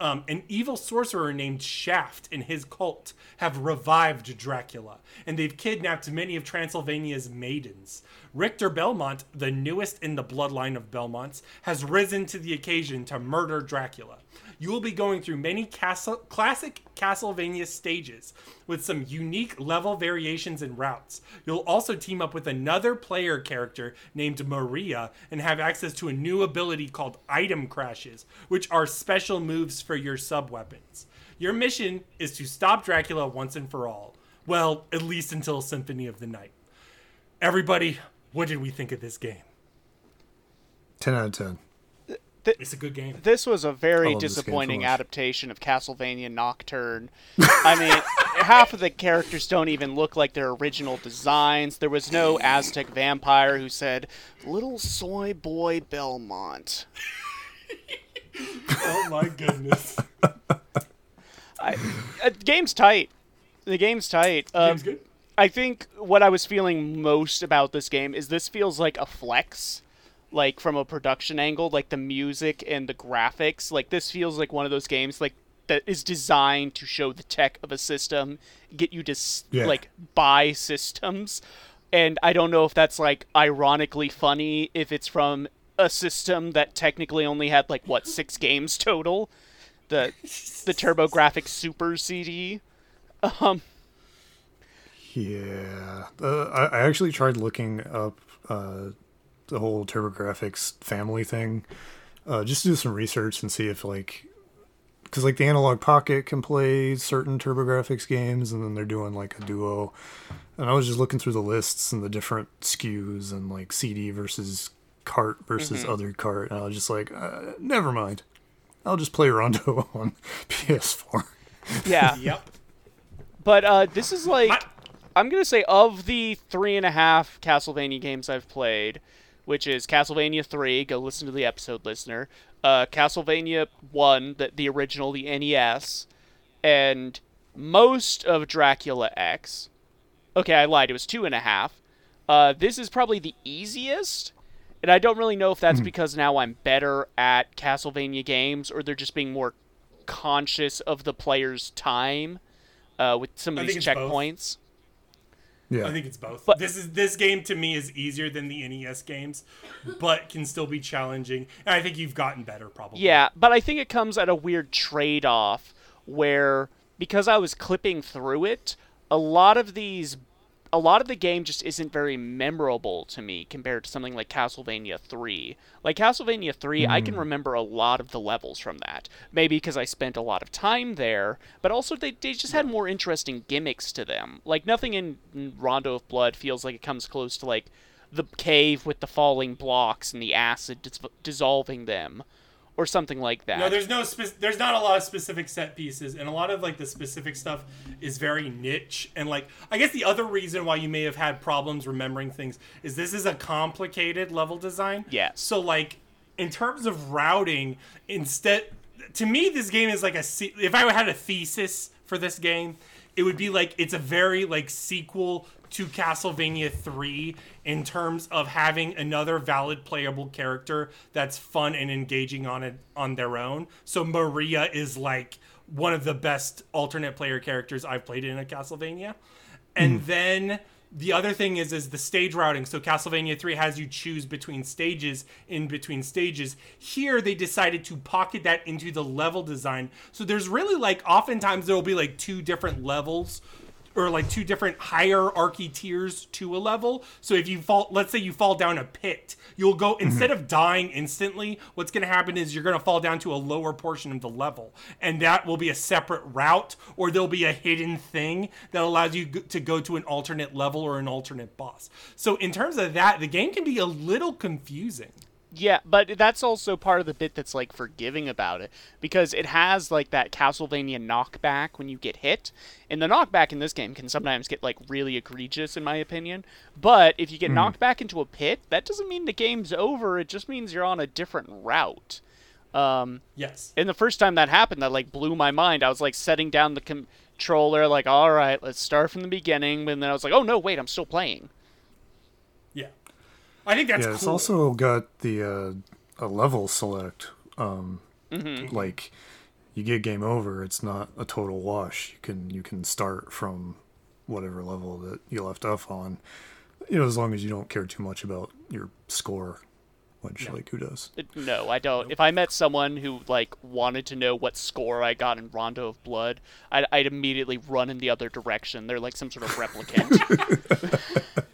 Um, an evil sorcerer named Shaft and his cult have revived Dracula, and they've kidnapped many of Transylvania's maidens. Richter Belmont, the newest in the bloodline of Belmonts, has risen to the occasion to murder Dracula. You will be going through many castle, classic Castlevania stages with some unique level variations and routes. You'll also team up with another player character named Maria and have access to a new ability called Item Crashes, which are special moves for your sub weapons. Your mission is to stop Dracula once and for all. Well, at least until Symphony of the Night. Everybody, what did we think of this game? 10 out of 10. It's a good game. This was a very love this game so disappointing adaptation of Castlevania Nocturne. I mean, half of the characters don't even look like their original designs. There was no Aztec vampire who said, Little soy boy Belmont. Oh my goodness. I, uh, game's tight. The game's tight. Um, Game's good. I think what I was feeling most about this game is this feels like a flex, like from a production angle, like the music and the graphics. Like this feels like one of those games like that is designed to show the tech of a system, get you to Yeah. like buy systems. And I don't know if that's like ironically funny if it's from a system that technically only had like what six games total, the the TurboGrafx Super CD. Um, Yeah. Uh, I, I actually tried looking up uh, the whole TurboGrafx family thing, uh, just do some research and see if, like, because, like, the Analogue Pocket can play certain TurboGrafx games, and then they're doing, like, a duo. And I was just looking through the lists and the different SKUs and, like, CD versus cart versus other cart. And I was just like, uh, never mind. I'll just play Rondo on PS4. yeah. Yep. But uh, this is like My- I'm gonna say of the three and a half Castlevania games I've played, which is Castlevania three. Go listen to the episode, listener. Uh, Castlevania one, the, the original, the NES, and most of Dracula X. Okay, I lied. It was two and a half. Uh, this is probably the easiest, and I don't really know if that's because now I'm better at Castlevania games or they're just being more conscious of the player's time uh, with some of I these think both. checkpoints. Yeah. I think it's both. But- this is this game to me is easier than the NES games, but can still be challenging. And I think you've gotten better probably. Yeah, but I think it comes at a weird trade off where because I was clipping through it, a lot of these a lot of the game just isn't very memorable to me compared to something like Castlevania 3. Like Castlevania 3, I can hmm. remember a lot of the levels from that. Maybe because I spent a lot of time there, but also they, they just had more interesting gimmicks to them. Like nothing in Rondo of Blood feels like it comes close to like the cave with the falling blocks and the acid dis- dissolving them or something like that. No, there's no spe- there's not a lot of specific set pieces, and a lot of like the specific stuff is very niche. And like, I guess the other reason why you may have had problems remembering things is this is a complicated level design. Yeah. So like, in terms of routing, instead, to me, this game is like a. If I had a thesis for this game, it would be like it's a very like sequel to Castlevania 3 in terms of having another valid playable character that's fun and engaging on it on their own. So Maria is like one of the best alternate player characters I've played in a Castlevania. And hmm. then the other thing is is the stage routing. So Castlevania 3 has you choose between stages in between stages. Here they decided to pocket that into the level design. So there's really like oftentimes there'll be like two different levels or like two different hierarchy tiers to a level. So if you fall, let's say you fall down a pit, you'll go mm-hmm. instead of dying instantly. What's going to happen is you're going to fall down to a lower portion of the level, and that will be a separate route, or there'll be a hidden thing that allows you to go to an alternate level or an alternate boss. So in terms of that, the game can be a little confusing. Yeah, but that's also part of the bit that's like forgiving about it because it has like that Castlevania knockback when you get hit. And the knockback in this game can sometimes get like really egregious in my opinion. But if you get knocked back into a pit, that doesn't mean the game's over. It just means you're on a different route. Um, Yes. and the first time that happened, that like blew my mind. I was like setting down the controller, like, all right, let's start from the beginning. And then I was like, oh no, wait, I'm still playing. Yeah. I think that's yeah, it's also got the uh, a level select. Um, Mm-hmm. Like you get game over, it's not a total wash. You can you can start from whatever level that you left off on. You know, as long as you don't care too much about your score, which like who does? No, I don't. If I met someone who like wanted to know what score I got in Rondo of Blood, I'd, I'd immediately run in the other direction. They're like some sort of replicant.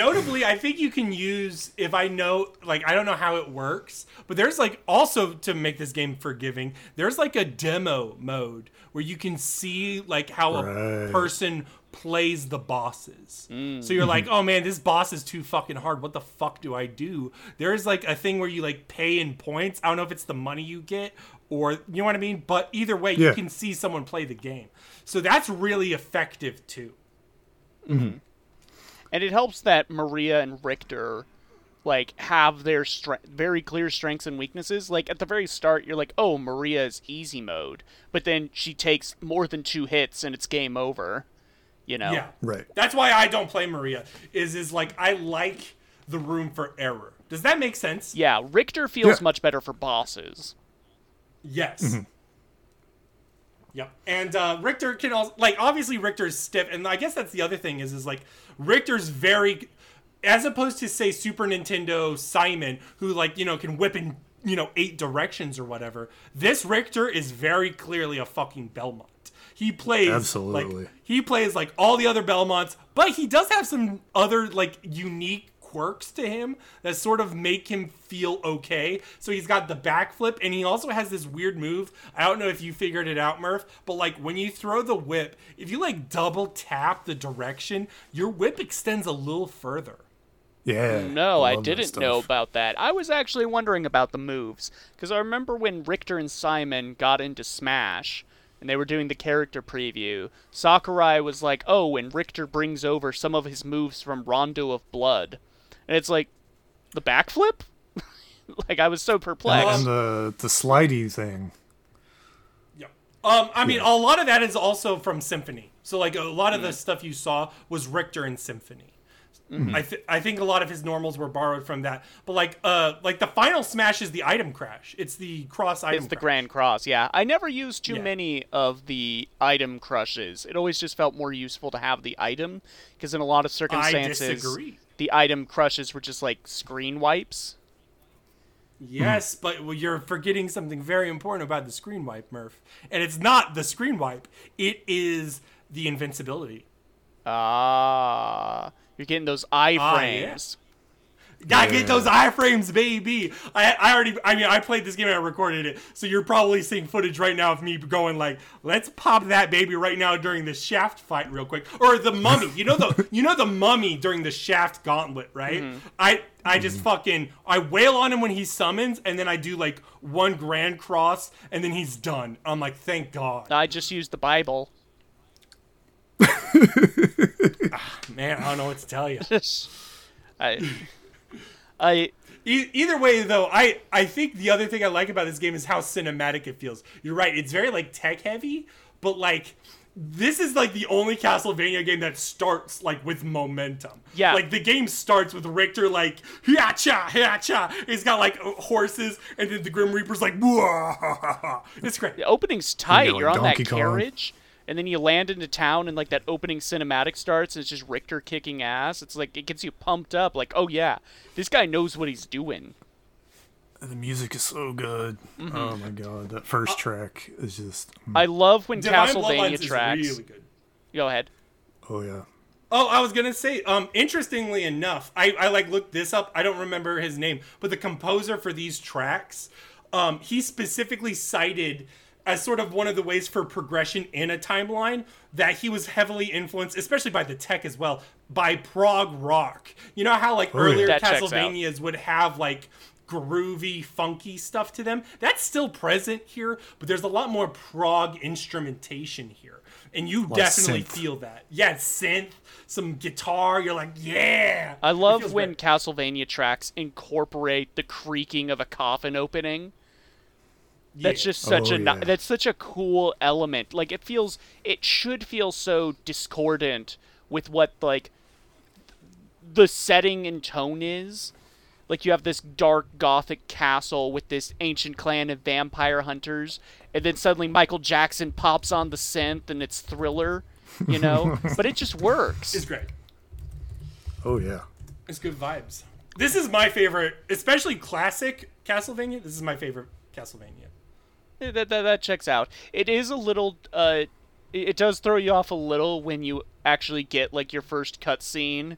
Notably, I think you can use if I know like I don't know how it works, but there's like also to make this game forgiving, there's like a demo mode where you can see like how a person plays the bosses. Mm. So you're like, "Oh man, this boss is too fucking hard. What the fuck do I do?" There's like a thing where you like pay in points. I don't know if it's the money you get or you know what I mean, but either way, you can see someone play the game. So that's really effective too. Mm-hmm. And it helps that Maria and Richter like have their stre- very clear strengths and weaknesses. Like at the very start, you're like, "Oh, Maria is easy mode," but then she takes more than two hits and it's game over. You know? Yeah. Right. That's why I don't play Maria. Is is like I like the room for error. Does that make sense? Yeah, Richter feels Yeah. much better for bosses. Yes. Mm-hmm. Yep. And uh, Richter can also like obviously Richter's stiff, and I guess that's the other thing is is like Richter's very, as opposed to say Super Nintendo Simon, who like you know can whip in you know eight directions or whatever. This Richter is very clearly a fucking Belmont. He plays Absolutely. like he plays like all the other Belmonts, but he does have some other like unique quirks to him that sort of make him feel okay. So he's got the backflip and he also has this weird move. I don't know if you figured it out, Murph, but like when you throw the whip, if you like double tap the direction, your whip extends a little further. Yeah. Mm, no, I love that didn't know about that. I was actually wondering about the moves because I remember when Richter and Simon got into Smash and they were doing the character preview. Sakurai was like, "Oh, when Richter brings over some of his moves from Rondo of Blood," and it's like, the backflip. like I was so perplexed. And the the slidey thing. Yeah. Um, I mean, a lot of that is also from Symphony. So like a lot of the stuff you saw was Richter and Symphony. I th- I think a lot of his normals were borrowed from that. But like uh like the final smash is the item crash. It's the cross item. It's the crash. Grand Cross, yeah. I never used too Yeah. many of the item crashes. It always just felt more useful to have the item, because in a lot of circumstances, I disagree. The item crashes were just like screen wipes. Yes, but well, you're forgetting something very important about the screen wipe, Murph. And it's not the screen wipe. It is the invincibility. Ah, you're getting those Ah, yeah. Iframes. Gotta get those iframes, baby. I, I already, I mean, I played this game and I recorded it, so you're probably seeing footage right now of me going like, "Let's pop that baby right now during the Shaft fight, real quick," or the Mummy. You know the, you know the Mummy during the Shaft Gauntlet, right? Mm-hmm. I, I just mm-hmm. fucking, I wail on him when he summons, and then I do like one Grand Cross, and then he's done. I'm like, thank God, I just used the Bible. Ah, man. I don't know what to tell you. I, I, E- either way, though, I I think the other thing I like about this game is how cinematic it feels. You're right; it's very like tech heavy, but like this is like the only Castlevania game that starts like with momentum. Yeah. like the game starts with Richter like hiacha hiacha. He's got like horses, and then the Grim Reaper's like Whoa. It's great. the opening's tight. You know, You're on Donkey that Kong. carriage, and then you land into town, and like that opening cinematic starts, and it's just Richter kicking ass. It's like it gets you pumped up. Like, oh yeah, this guy knows what he's doing. The music is so good. Oh my god, that first track is just. I love when Divine Castlevania tracks. is really good. Go ahead. Oh yeah. Oh, I was gonna say, um, interestingly enough, I, I like looked this up. I don't remember his name, but the composer for these tracks, um, he specifically cited as sort of one of the ways for progression in a timeline that he was heavily influenced, especially by the tech as well, by prog rock. You know how like oh, yeah. earlier That checks out. Castlevanias would have like groovy, funky stuff to them. That's still present here, but there's a lot more prog instrumentation here. And you definitely synth. feel that. Yeah, synth, some guitar, you're like, yeah. I love when great. Castlevania tracks incorporate the creaking of a coffin opening. That's Yeah. just such Oh, a yeah. that's such a cool element. Like it feels it should feel so discordant with what like the setting and tone is. Like you have this dark gothic castle with this ancient clan of vampire hunters and then suddenly Michael Jackson pops on the synth and it's thriller, you know? but it just works. It's great. Oh yeah. It's good vibes. This is my favorite, especially classic Castlevania. This is my favorite Castlevania. Yeah, That, that, that checks out. It is a little. Uh, it it does throw you off a little when you actually get like your first cutscene,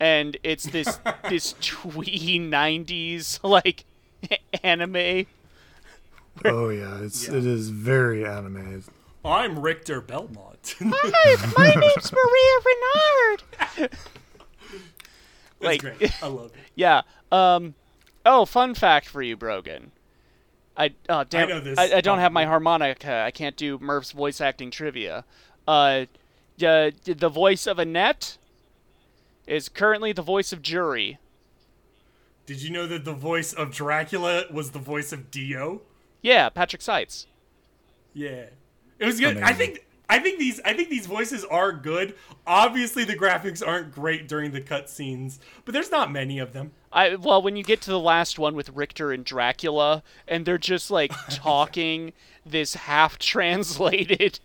and it's this this twee nineties like anime. Oh yeah. It's it is very animated. I'm Richter Belmont. Hi, My name's Maria Renard. That's Like- great. I love it. Yeah. Um. Oh, fun fact for you, Brogan. I oh damn. know this. I, I don't have my harmonica. I can't do Murph's voice acting trivia. Uh, uh, the voice of Annette is currently the voice of Juri. Did you know that the voice of Dracula was the voice of Dio? Yeah, Patrick Seitz. Yeah, it was good. I think I think these I think these voices are good. Obviously, the graphics aren't great during the cutscenes, but there's not many of them. I well, when you get to the last one with Richter and Dracula, and they're just like talking this half translated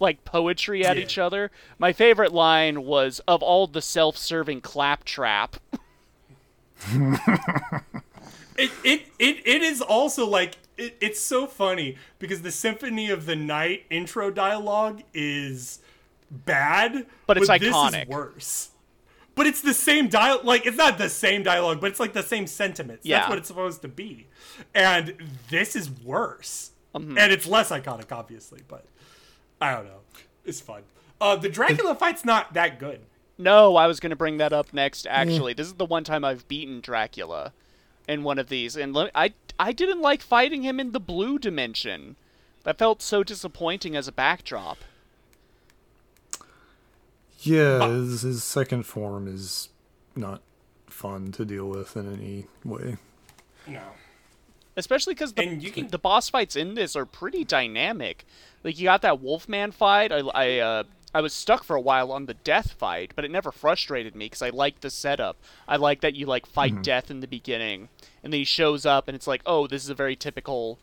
like poetry at Yeah. each other. My favorite line was of all the self-serving claptrap. It it it, it is also like it, it's so funny because the Symphony of the Night intro dialogue is bad, But it's This iconic. is worse. But it's the same dialogue. Like it's not the same dialogue, but it's like the same sentiments. Yeah. That's what it's supposed to be. And this is worse. Mm-hmm. And it's less iconic, obviously. But I don't know. It's fun. Uh, the Dracula fight's not that good. No, I was going to bring that up next. Actually, this is the one time I've beaten Dracula in one of these, and I I didn't like fighting him in the blue dimension. That felt so disappointing as a backdrop. Yeah, his, his second form is not fun to deal with in any way. No. Especially because the, can- the boss fights in this are pretty dynamic. Like you got that Wolfman fight. I, I uh, I was stuck for a while on the death fight, but it never frustrated me because I liked the setup. I like that you like fight death in the beginning, and then he shows up, and it's like, oh, this is a very typical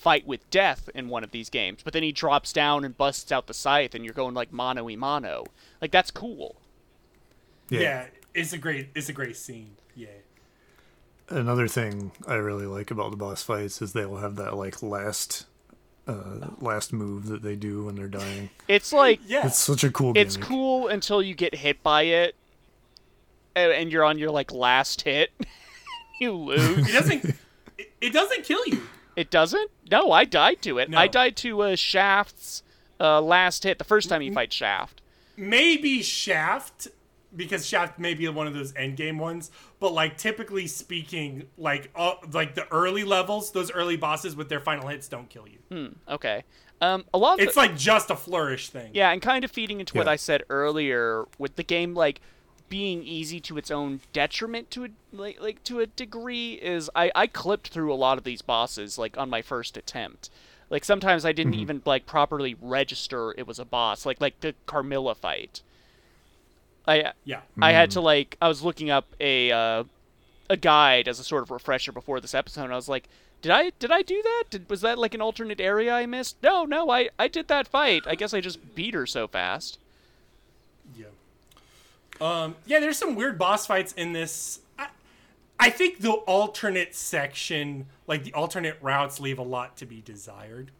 fight with death in one of these games. But then he drops down and busts out the scythe, and you're going like mano y mano. Like that's cool. Yeah. it's a great it's a great scene. Yeah. Another thing I really like about the boss fights is they will have that like last uh last move that they do when they're dying. It's like Yeah. It's such a cool it's gimmick. cool until you get hit by it, and, and you're on your like last hit. you lose. it doesn't it, it doesn't kill you. It doesn't? No, I died to it. No. I died to uh, Shaft's uh, last hit the first time you fight Shaft. Maybe Shaft because Shaft may be one of those end game ones, but like typically speaking, like uh, like the early levels, those early bosses with their final hits don't kill you. Hmm, Okay. Um, a lot of It's the- like just a flourish thing. yeah, and kind of feeding into what I said earlier with the game like being easy to its own detriment to a like like to a degree is I I clipped through a lot of these bosses like on my first attempt. Like sometimes I didn't even like properly register it was a boss. Like like the Carmilla fight. I Yeah. I had to like I was looking up a uh, a guide as a sort of refresher before this episode. And I was like, did I did I do that? Did, was that like an alternate area I missed? No, no, I I did that fight. I guess I just beat her so fast. Yeah. Um, yeah, there's some weird boss fights in this. I, I think the alternate section, like the alternate routes, leave a lot to be desired.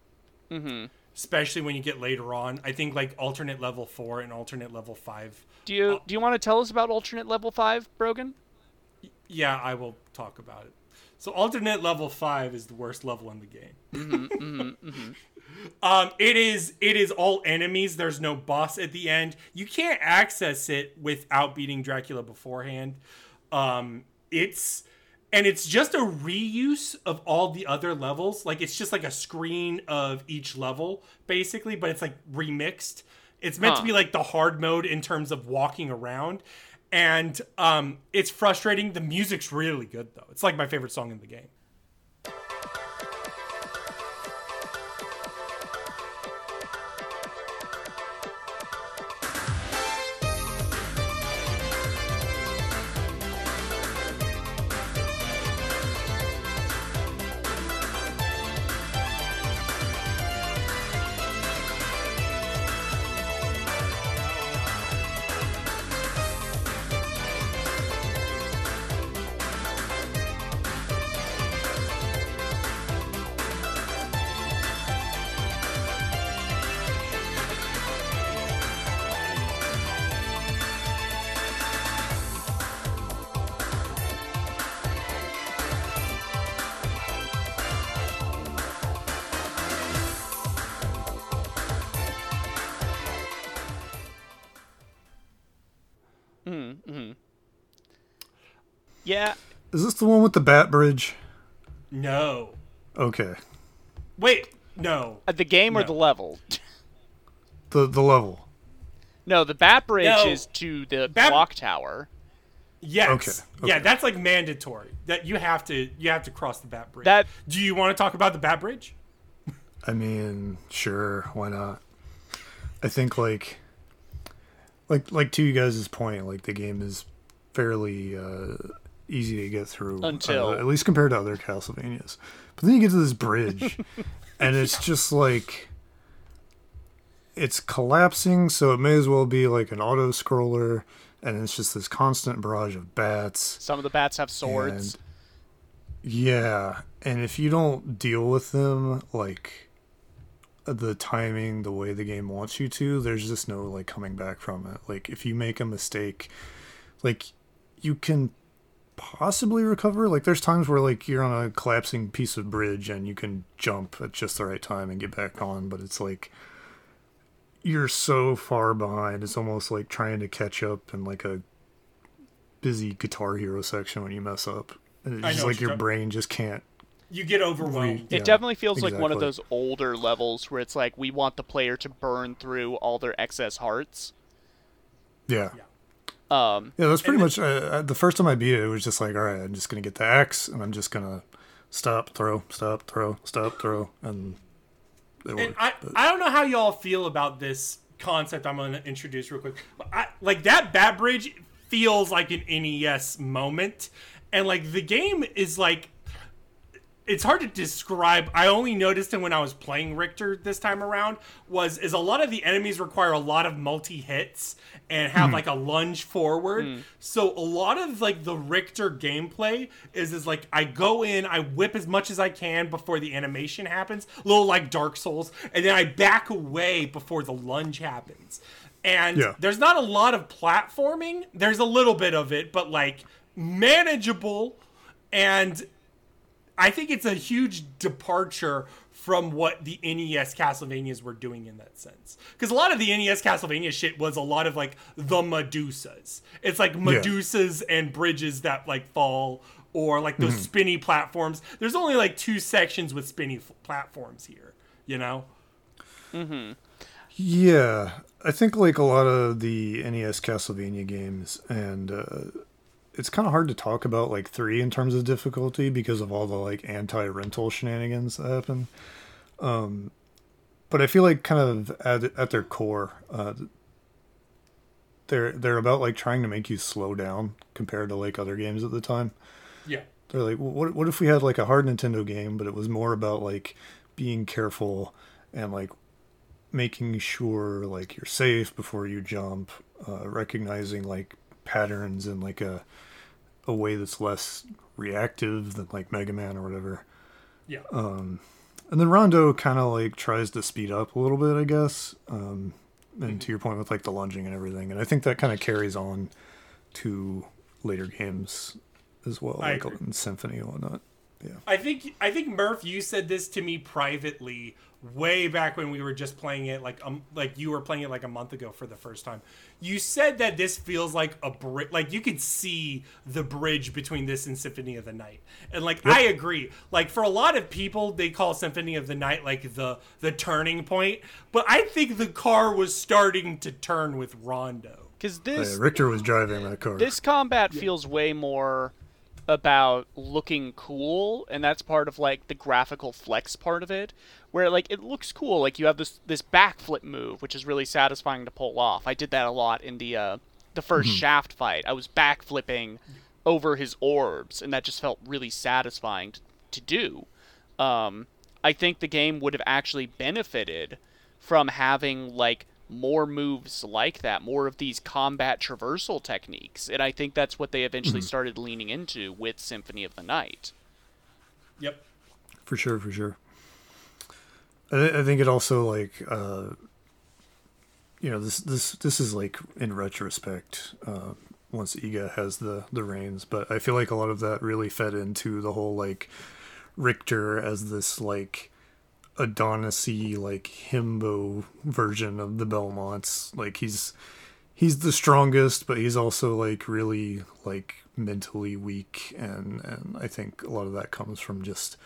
Mm-hmm. Especially when you get later on. I think like alternate level four and alternate level five. Do you do you want to tell us about alternate level five, Brogan? Yeah, I will talk about it. So alternate level five is the worst level in the game. Um, it is it is all enemies. There's no boss at the end. You can't access it without beating Dracula beforehand. Um, it's and it's just a reuse of all the other levels. Like it's just like a screen of each level, basically, but it's like remixed. It's meant to be like the hard mode in terms of walking around. And um, it's frustrating. The music's really good though. It's like my favorite song in the game. The one with the bat bridge? No. Okay. Wait. No. uh, the game or the level? The the level. no, the Bat Bridge No. is to the Bat- clock tower. Yes. Okay, Yeah, that's like mandatory. That you have to you have to cross the bat bridge. That- Do you want to talk about the bat bridge? I mean, sure, why not? I think like like like to you guys' point, like the game is fairly uh easy to get through Until- uh, at least compared to other Castlevanias. But then you get to this bridge and it's just like it's collapsing, so it may as well be like an auto scroller and it's just this constant barrage of bats. Some of the bats have swords. Yeah, and if you don't deal with them like the timing, the way the game wants you to, there's just no like coming back from it. Like if you make a mistake, like you can possibly recover. Like there's times where like you're on a collapsing piece of bridge and you can jump at just the right time and get back on, but it's like you're so far behind. It's almost like trying to catch up in like a busy Guitar Hero section when you mess up. And It's I just know what like your talking- brain just can't. You get overwhelmed. It Yeah, definitely feels like one of those older levels where it's like we want the player to burn through all their excess hearts. Yeah. Yeah. Um, Yeah, that's pretty much uh, uh, the first time I beat it. It was just like, all right, I'm just gonna get the axe, and I'm just gonna stop, throw, stop, throw, stop, throw, and it And worked. I, but- I don't know how y'all feel about this concept I'm going to introduce real quick. I, like that bat bridge feels like an NES moment, and like the game is like it's hard to describe. I only noticed it when I was playing Richter this time around. Was is a lot of the enemies require a lot of multi hits and have hmm. like a lunge forward. Hmm. So a lot of like the Richter gameplay is is like I go in, I whip as much as I can before the animation happens, a little like Dark Souls, and then I back away before the lunge happens. And Yeah. there's not a lot of platforming. There's a little bit of it, but like manageable and I think it's a huge departure from what the NES Castlevanias were doing in that sense. Because a lot of the NES Castlevania shit was a lot of like the Medusas. It's like Medusas and bridges that like fall, or like those spinny platforms. There's only like two sections with spinny f- platforms here, you know? Yeah, I think like a lot of the NES Castlevania games, and uh, it's kind of hard to talk about like three in terms of difficulty because of all the like anti-rental shenanigans that happen. Um, but I feel like kind of at at their core, uh, they're they're about like trying to make you slow down compared to like other games at the time. Yeah. They're like, well, what what if we had like a hard Nintendo game, but it was more about like being careful and like making sure like you're safe before you jump, uh, recognizing like patterns in like a a way that's less reactive than like Mega Man or whatever. Yeah. Um, And then Rondo kind of like tries to speed up a little bit, I guess. Um, and to your point with like the lunging and everything, and I think that kind of carries on to later games as well, I like agree. in Symphony and whatnot. Yeah. I think I think Murph, you said this to me privately way back when we were just playing it, like um, like you were playing it like a month ago for the first time. You said that this feels like a bridge, like you could see the bridge between this and Symphony of the Night, and like I agree. Like for a lot of people, they call Symphony of the Night like the the turning point, but I think the car was starting to turn with Rondo. Because Yeah, this Richter was driving that car. this combat feels way more about looking cool and that's part of like the graphical flex part of it where like it looks cool like you have this this backflip move which is really satisfying to pull off i did that a lot in the uh the 1st shaft fight i was backflipping over his orbs and that just felt really satisfying to, to do um i think the game would have actually benefited from having like more moves like that, more of these combat traversal techniques. And I think that's what they eventually started leaning into with Symphony of the Night. Yep. for sure, for sure. I, I think it also like uh, you know this this this is like in retrospect uh, once Iga has the the reins, but I feel like a lot of that really fed into the whole like Richter as this like Adonisy like himbo version of the Belmonts. Like he's he's the strongest, but he's also like really like mentally weak, and and I think a lot of that comes from just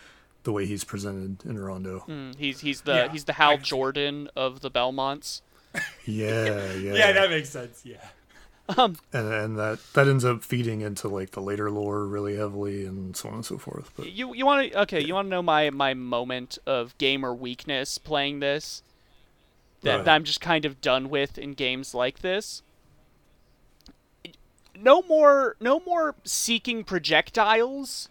the way he's presented in Rondo. Mm, He's he's the Yeah, he's the Hal can Jordan of the Belmonts. Yeah, yeah, Yeah, that makes sense. Yeah. and and that that ends up feeding into like the later lore really heavily, and so on and so forth. But You you want to okay? You want to know my my moment of gamer weakness playing this? That, Right. that I'm just kind of done with in games like this. No more no more seeking projectiles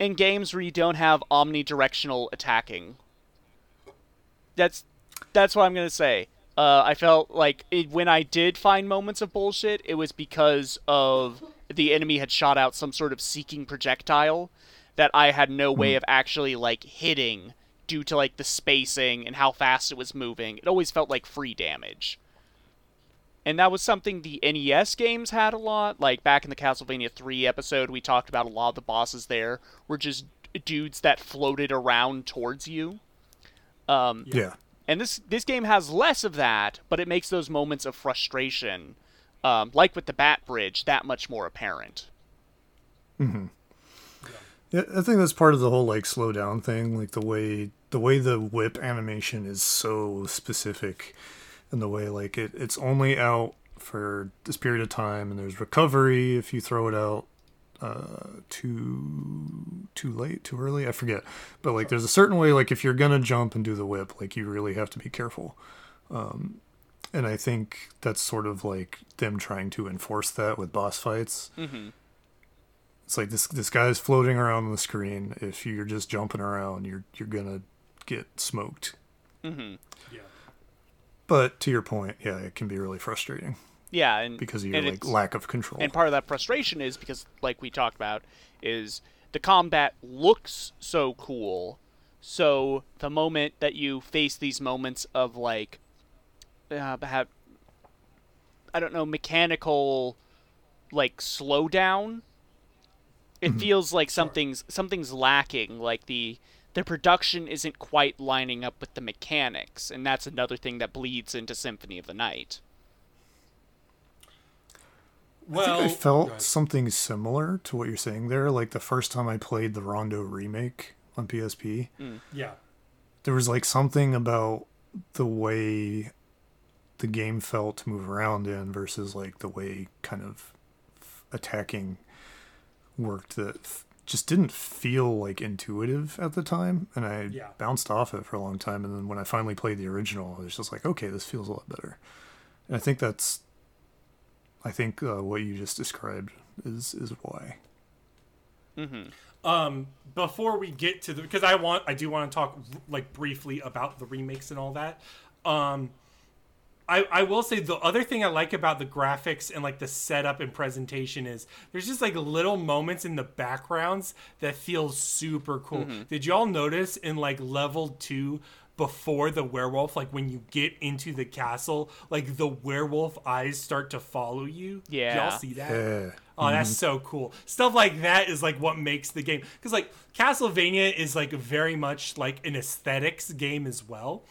in games where you don't have omnidirectional attacking. That's that's what I'm gonna say. Uh, I felt like it, when I did find moments of bullshit, it was because of the enemy had shot out some sort of seeking projectile that I had no way of actually like hitting due to like the spacing and how fast it was moving. It always felt like free damage. And that was something the NES games had a lot. Like back in the Castlevania 3 episode, we talked about a lot of the bosses there were just dudes that floated around towards you. Um, yeah, and this this game has less of that, but it makes those moments of frustration, um, like with the Bat Bridge, that much more apparent. Hmm. yeah, I think that's part of the whole like slow down thing, like the way the way the whip animation is so specific, and the way like it it's only out for this period of time, and there's recovery if you throw it out uh too too late too early i forget but like there's a certain way like if you're gonna jump and do the whip like you really have to be careful um and I think that's sort of like them trying to enforce that with boss fights. Mm-hmm. It's like this this guy's floating around on the screen. If you're just jumping around, you're you're gonna get smoked. Mm-hmm. Yeah. But to your point, yeah, it can be really frustrating Yeah, and because of your like lack of control. And part of that frustration is because, like we talked about, is the combat looks so cool. So the moment that you face these moments of like, uh, have, I don't know, mechanical, like slowdown, it feels like something's something's lacking. Like the the production isn't quite lining up with the mechanics, and that's another thing that bleeds into Symphony of the Night. Well, I think I felt something similar to what you're saying there. Like the first time I played the Rondo remake on PSP, mm. yeah. there was like something about the way the game felt to move around in versus like the way kind of attacking worked that f- just didn't feel like intuitive at the time and i Yeah. bounced off it for a long time and then when i finally played the original i was just like okay this feels a lot better. And i think that's i think uh, what you just described is is why. Um before we get to the because i want i do want to talk like briefly about the remakes and all that. Um I, I will say the other thing I like about the graphics and like the setup and presentation is there's just like little moments in the backgrounds that feel super cool. Mm-hmm. Did y'all notice in like level two before the werewolf, like when you get into the castle, like the werewolf eyes start to follow you? Did Yeah. y'all see that? yeah Oh, that's mm-hmm. so cool. Stuff like that is like what makes the game. Because like Castlevania is like very much like an aesthetics game as well.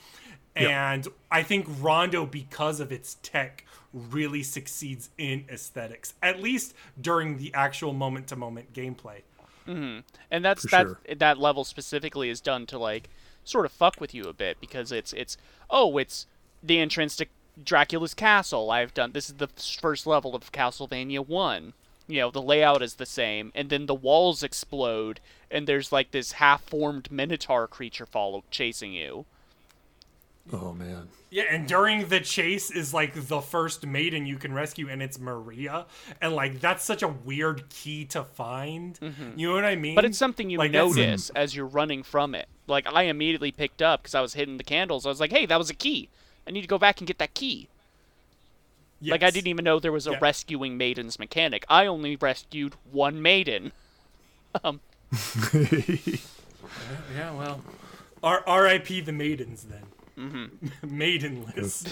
And I think Rondo, because of its tech, really succeeds in aesthetics, at least during the actual moment to moment gameplay. Mm-hmm. and that's For that sure. that level specifically is done to like sort of fuck with you a bit because it's it's oh it's the entrance to Dracula's castle. I've done this is the first level of Castlevania one. You know the layout is the same, and then the walls explode, and there's like this half-formed minotaur creature follow chasing you. Oh man Yeah, and during the chase is like the first maiden you can rescue, and it's Maria. And like that's such a weird key to find. You know what I mean? Mm-hmm. But it's something you Like, that's- notice as you're running from it. Like I immediately picked up because I was hitting the candles. I was like, "Hey, that was a key. I need to go back and get that key." Like I didn't even know there was a Yeah. rescuing maidens mechanic. I only rescued one maiden. Um. yeah, well. R- R.I.P. the maidens then. Mm-hmm. Maidenless.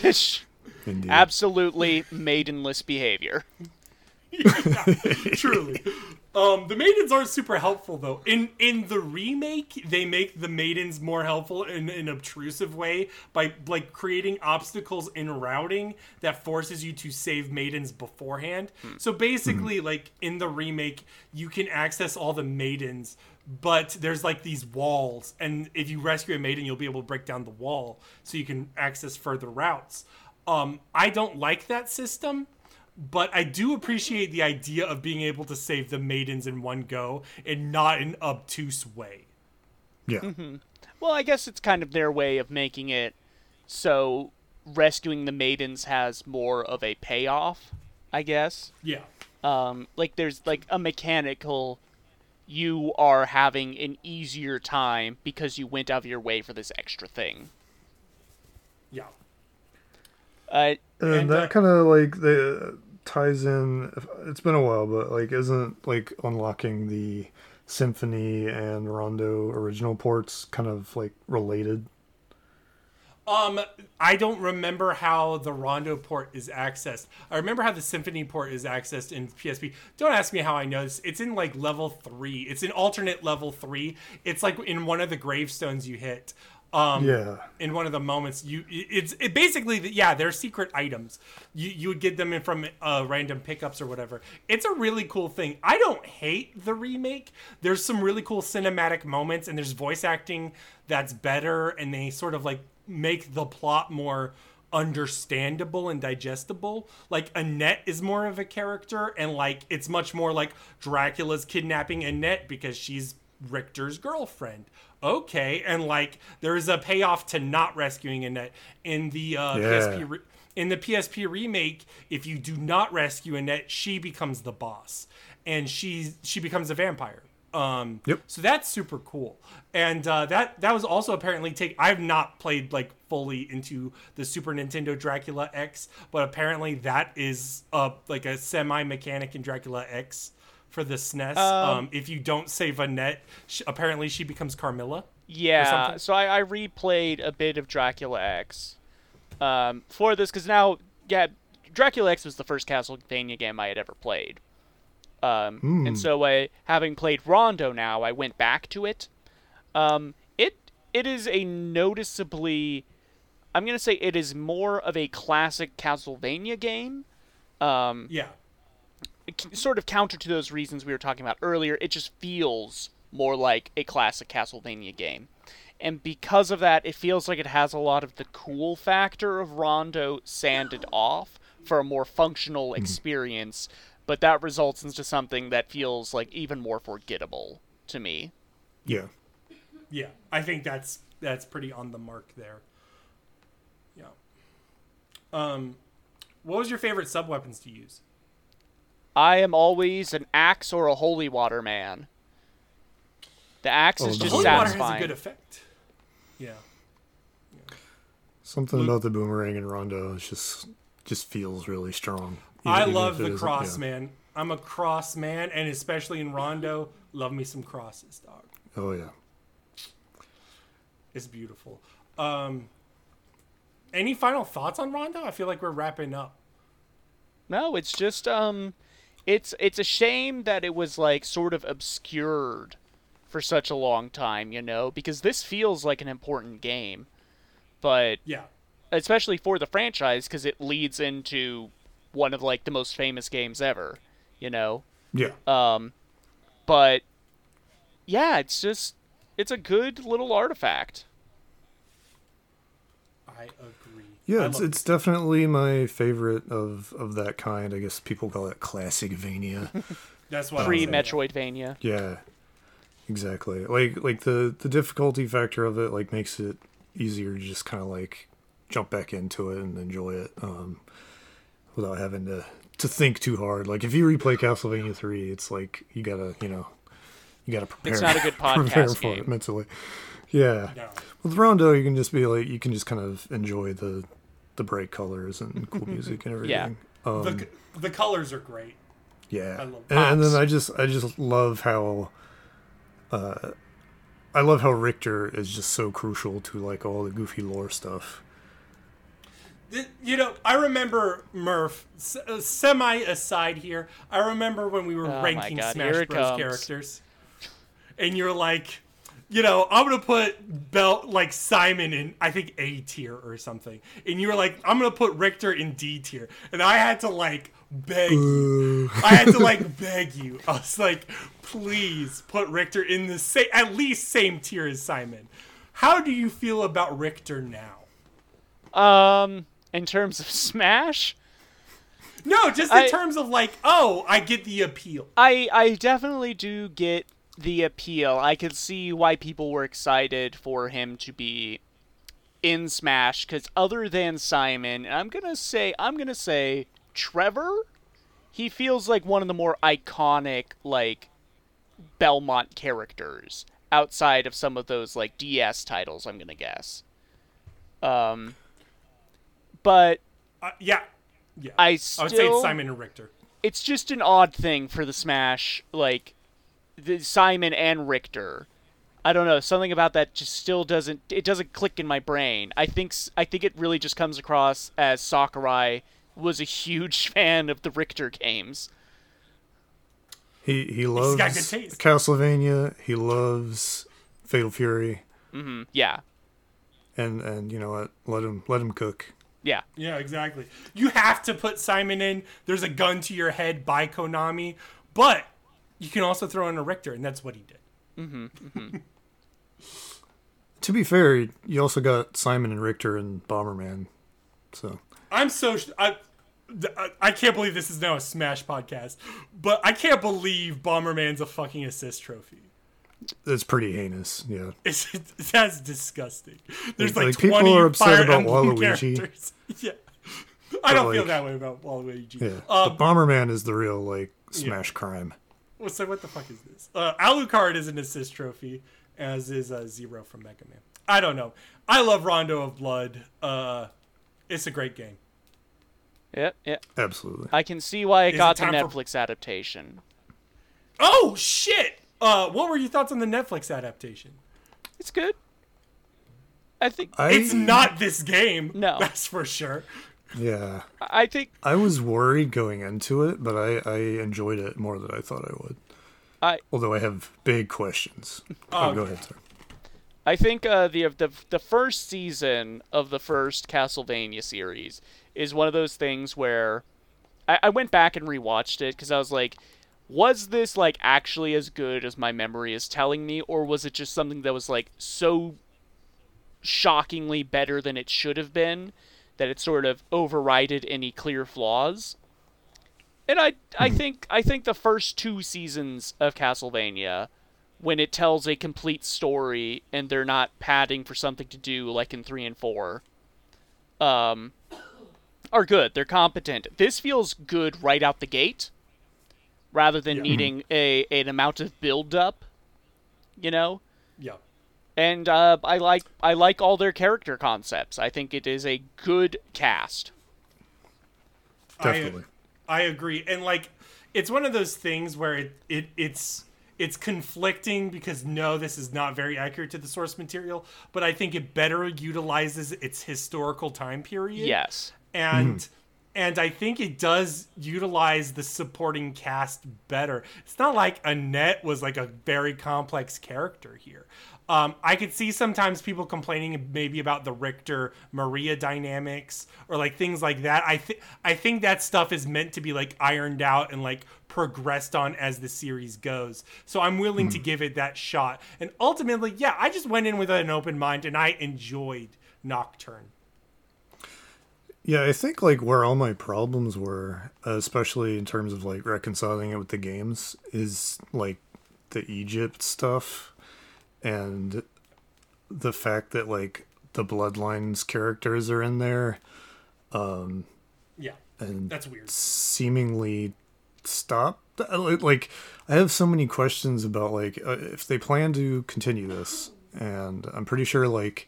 indeed Absolutely maidenless behavior. Truly. Um, the maidens aren't super helpful though. In in the remake, they make the maidens more helpful in an obtrusive way by like creating obstacles in routing that forces you to save maidens beforehand. So basically, like in the remake, you can access all the maidens, but there's like these walls, and if you rescue a maiden, you'll be able to break down the wall so you can access further routes. Um, I don't like that system but I do appreciate the idea of being able to save the maidens in one go and not an obtuse way. yeah Well, I guess it's kind of their way of making it so rescuing the maidens has more of a payoff, I guess. Yeah. um, like there's like a mechanical you are having an easier time because you went out of your way for this extra thing Yeah. uh, and, And, that uh, kind of like the ties in it's been a while but like isn't like unlocking the symphony and rondo original ports kind of like related Um, I don't remember how the Rondo port is accessed. I remember how the Symphony port is accessed in PSP. Don't ask me how I know this. It's in like level three. It's an alternate level three. It's like in one of the gravestones you hit. Um, yeah in one of the moments you it's it basically yeah they're secret items you you would get them in from uh, random pickups or whatever it's a really cool thing i don't hate the remake there's some really cool cinematic moments and there's voice acting that's better and they sort of like make the plot more understandable and digestible like annette is more of a character and like it's much more like dracula's kidnapping annette because she's Richter's girlfriend. Okay, and like there is a payoff to not rescuing Annette in the uh, Yeah. PSP re- In the PSP remake, if you do not rescue Annette, she becomes the boss, and she she becomes a vampire. Um, Yep. So that's super cool, and uh, that that was also apparently take. I've not played like fully into the Super Nintendo Dracula X, but apparently that is uh like a semi mechanic in Dracula X for the SNES. Um, if you don't save Annette, sh- apparently she becomes Carmilla. Yeah, so I, I replayed a bit of Dracula X um, for this because now, yeah, Dracula X was the first Castlevania game I had ever played. Um, And so, I, having played Rondo now, I went back to it. Um, it it is a noticeably, I'm gonna say it is more of a classic Castlevania game. Um, Yeah. sort of counter to those reasons we were talking about earlier, it just feels more like a classic Castlevania game. And because of that, it feels like it has a lot of the cool factor of Rondo sanded off for a more functional experience, but that results into something that feels like even more forgettable to me. Yeah. Yeah, I think that's that's pretty on the mark there. Yeah. Um, what was your favorite sub weapons to use? I am always an axe or a holy water man. The axe Oh, is the just Holy water has a good effect. Yeah. Something about the boomerang and rondo is just just feels really strong. I Even- even love the isn't- cross, yeah. man. I'm a cross man, and especially in Rondo, love me some crosses, dog. Oh yeah. It's beautiful. Um, any final thoughts on Rondo? I feel like we're wrapping up. No, it's just um it's it's a shame that it was like sort of obscured for such a long time, you know, because this feels like an important game. But Yeah. especially for the franchise cuz it leads into one of like the most famous games ever, you know. Yeah. Um but yeah, it's just it's a good little artifact. I agree. Yeah, I it's, love it's definitely my favorite of, of that kind. I guess people call it classic Vania. That's what Pre I'm saying. Metroidvania. yeah, exactly. Like like the the difficulty factor of it like makes it easier to just kind of like jump back into it and enjoy it um, without having to to think too hard. Like if you replay Castlevania three, it's like you gotta you know you gotta prepare. It's not a good prepare podcast for game. it mentally. Yeah. No. With Rondo, you can just be like, you can just kind of enjoy the the bright colors and cool music and everything. Yeah. Um, The, the colors are great. yeah. I love and, and then. I just I just love how uh I love how Richter is just so crucial to like all the goofy lore stuff. Th- You know, I remember Murph. uh, Semi aside here, I remember when we were Oh ranking God, Smash Bros. comes. characters, and you're like, you know, I'm gonna put Belt like Simon in I think A tier or something, and you were like, I'm gonna put Richter in D tier, and I had to like beg you. I had to like beg you. I was like, please put Richter in the same, at least same tier as Simon. How do you feel about Richter now? Um in terms of Smash, No, just in I- terms of like, oh, I get the appeal. I I definitely do get the appeal. I could see why people were excited for him to be in Smash cuz other than Simon, and I'm going to say I'm going to say Trevor, he feels like one of the more iconic like Belmont characters outside of some of those like DS titles, I'm going to guess. Um but Uh, yeah, yeah. I I would say it's Simon and Richter. it's just an odd thing for the Smash, like the Simon and Richter. I don't know, something about that just still doesn't it doesn't click in my brain. I think s- I think it really just comes across as Sakurai was a huge fan of the Richter games. He he loves got good taste. Castlevania. He loves Fatal Fury, Yeah. and and you know what? Let him let him cook. Yeah. Yeah, exactly. You have to put Simon in. There's a gun to your head by Konami, but you can also throw in a Richter, and that's what he did. Mm-hmm, mm-hmm. To be fair, you also got Simon and Richter and Bomberman. So I'm so sh- I, I- I can't believe this is now a Smash podcast, but I can't believe Bomberman's a fucking assist trophy. It's pretty heinous. Yeah. It's that's disgusting. There's Like, like, like, people are upset Fire about Emblem Waluigi. characters. Yeah. I don't But, feel that way about Waluigi. Yeah, Um, but Bomberman is the real like smash crime. well, so what the fuck is this? Uh, Alucard is an assist trophy, as is uh, Zero from Mega Man. I don't know. I love Rondo of Blood. Uh, it's a great game. Yeah, yeah. Absolutely. I can see why it Is got it the time for- Netflix adaptation. Oh shit! Uh, what were your thoughts on the Netflix adaptation? It's good. I think I, It's not this game. No. that's for sure. Yeah, I think I was worried going into it, but I I enjoyed it more than I thought I would. I Although I have big questions. Oh, go ahead, sir. I think uh, the the the first season of the first Castlevania series is one of those things where I, I went back and rewatched it because I was like, was this like actually as good as my memory is telling me, or was it just something that was like so shockingly better than it should have been that it sort of overrided any clear flaws? And I I think I think the first two seasons of Castlevania when it tells a complete story and they're not padding for something to do like in 3 and 4 um are good. They're competent. This feels good right out the gate rather than Yeah. needing a an amount of build up you know Yeah. and uh, I like I like all their character concepts I think it is a good cast Definitely. I, I agree. And like it's one of those things where it, it it's it's conflicting because no, this is not very accurate to the source material, but I think it better utilizes its historical time period. yes and and I think it does utilize the supporting cast better. It's not like Annette was like a very complex character here. Um, I could see sometimes people complaining maybe about the Richter Maria dynamics or like things like that. I think I think that stuff is meant to be like ironed out and like progressed on as the series goes. So I'm willing to give it that shot. And ultimately, yeah, I just went in with an open mind and I enjoyed Nocturne. Yeah, I think like where all my problems were, especially in terms of like reconciling it with the games, is like the Egypt stuff and the fact that like the Bloodlines characters are in there Um Yeah. and That's weird. seemingly stop. Like, I have so many questions about like uh, if they plan to continue this, and I'm pretty sure like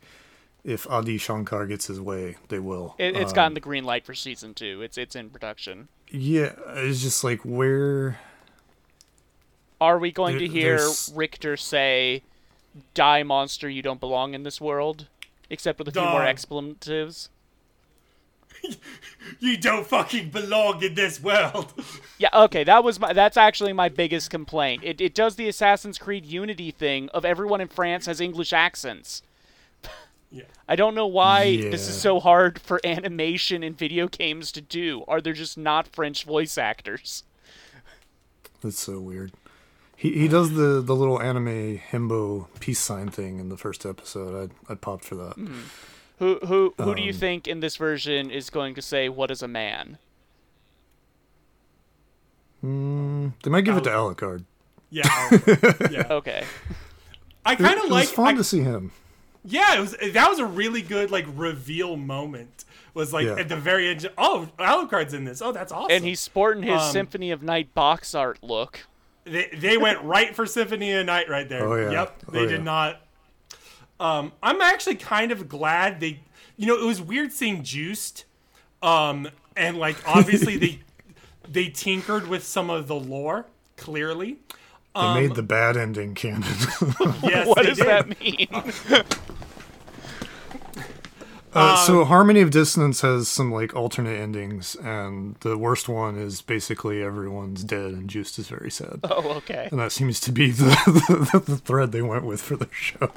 if Adi Shankar gets his way, they will. it, it's Um, gotten the green light for season 2 it's it's in production Yeah, it's just like where Are we going to hear there's- Richter say, "Die, monster! You don't belong in this world"? Except with a few more expletives. You don't fucking belong in this world. Yeah, okay, that was my. That's actually my biggest complaint. It it does the Assassin's Creed Unity thing of everyone in France has English accents. Yeah. I don't know why this is so hard for animation and video games to do. Are there just not French voice actors? That's so weird. He he does the the little anime himbo peace sign thing in the first episode. I I popped for that. Who who who do you Um, think in this version is going to say what is a man? Mm, they might give it to Alucard. Yeah. I'll- yeah. Okay. I It, kind it of was like. fun I- to see him. Yeah, it was. That was a really good like reveal moment. Was like Yeah. at the very end. Oh, Alucard's in this. Oh, that's awesome. And he's sporting his Um, Symphony of Night box art look. They, they went right for Symphony of Night right there. Oh, yeah. Yep. They Oh, did yeah. not. Um, I'm actually kind of glad they. You know, it was weird seeing Juste, um, and like obviously they they tinkered with some of the lore. Clearly, They Um, made the bad ending canon. yes. What does did. that mean? Uh, Um, so Harmony of Dissonance has some like alternate endings, and the worst one is basically everyone's dead and Juste is very sad. oh, okay. And that seems to be the, the, the thread they went with for the show.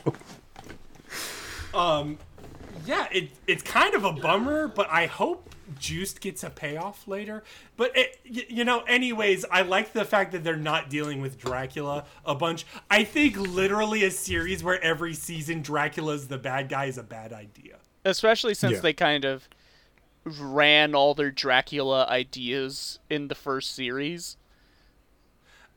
Yeah, it it's kind of a bummer, but I hope Juste gets a payoff later. But it, y- you know, anyways, I like the fact that they're not dealing with Dracula a bunch. I think literally a series where every season Dracula's the bad guy is a bad idea. Especially since Yeah. they kind of ran all their Dracula ideas in the first series.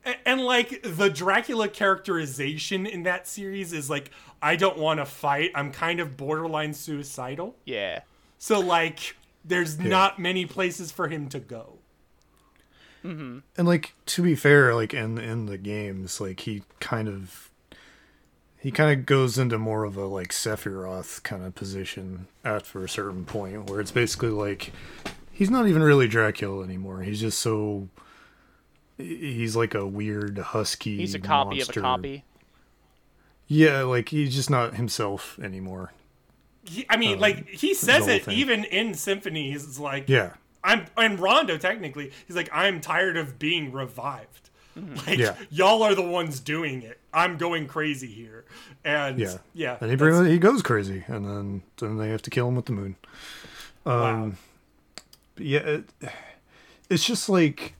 And, and like the Dracula characterization in that series is like, I don't want to fight. I'm kind of borderline suicidal. Yeah. So like there's not many places for him to go. Mm-hmm. and like to be fair like in in the games like he kind of he kind of goes into more of a like sephiroth kind of position after a certain point where it's basically like he's not even really dracula anymore he's just so he's like a weird husky He's a copy monster. of a copy. yeah like he's just not himself anymore He, I mean, Um, like he says it thing. even in Symphony. He's like, yeah I'm and Rondo technically. He's like, I'm tired of being revived. Like Yeah. y'all are the ones doing it. I'm going crazy here, and yeah yeah, and he that's- he goes crazy and then then they have to kill him with the moon wow. But yeah, it, it's just like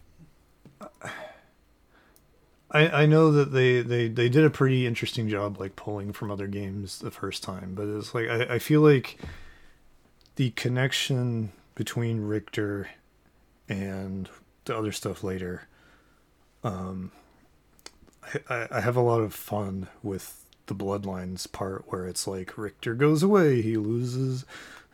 I I know that they, they they did a pretty interesting job like pulling from other games the first time, but it's like I, I feel like the connection between Richter and the other stuff later. Um, I, I have a lot of fun with the bloodlines part where it's like Richter goes away, he loses.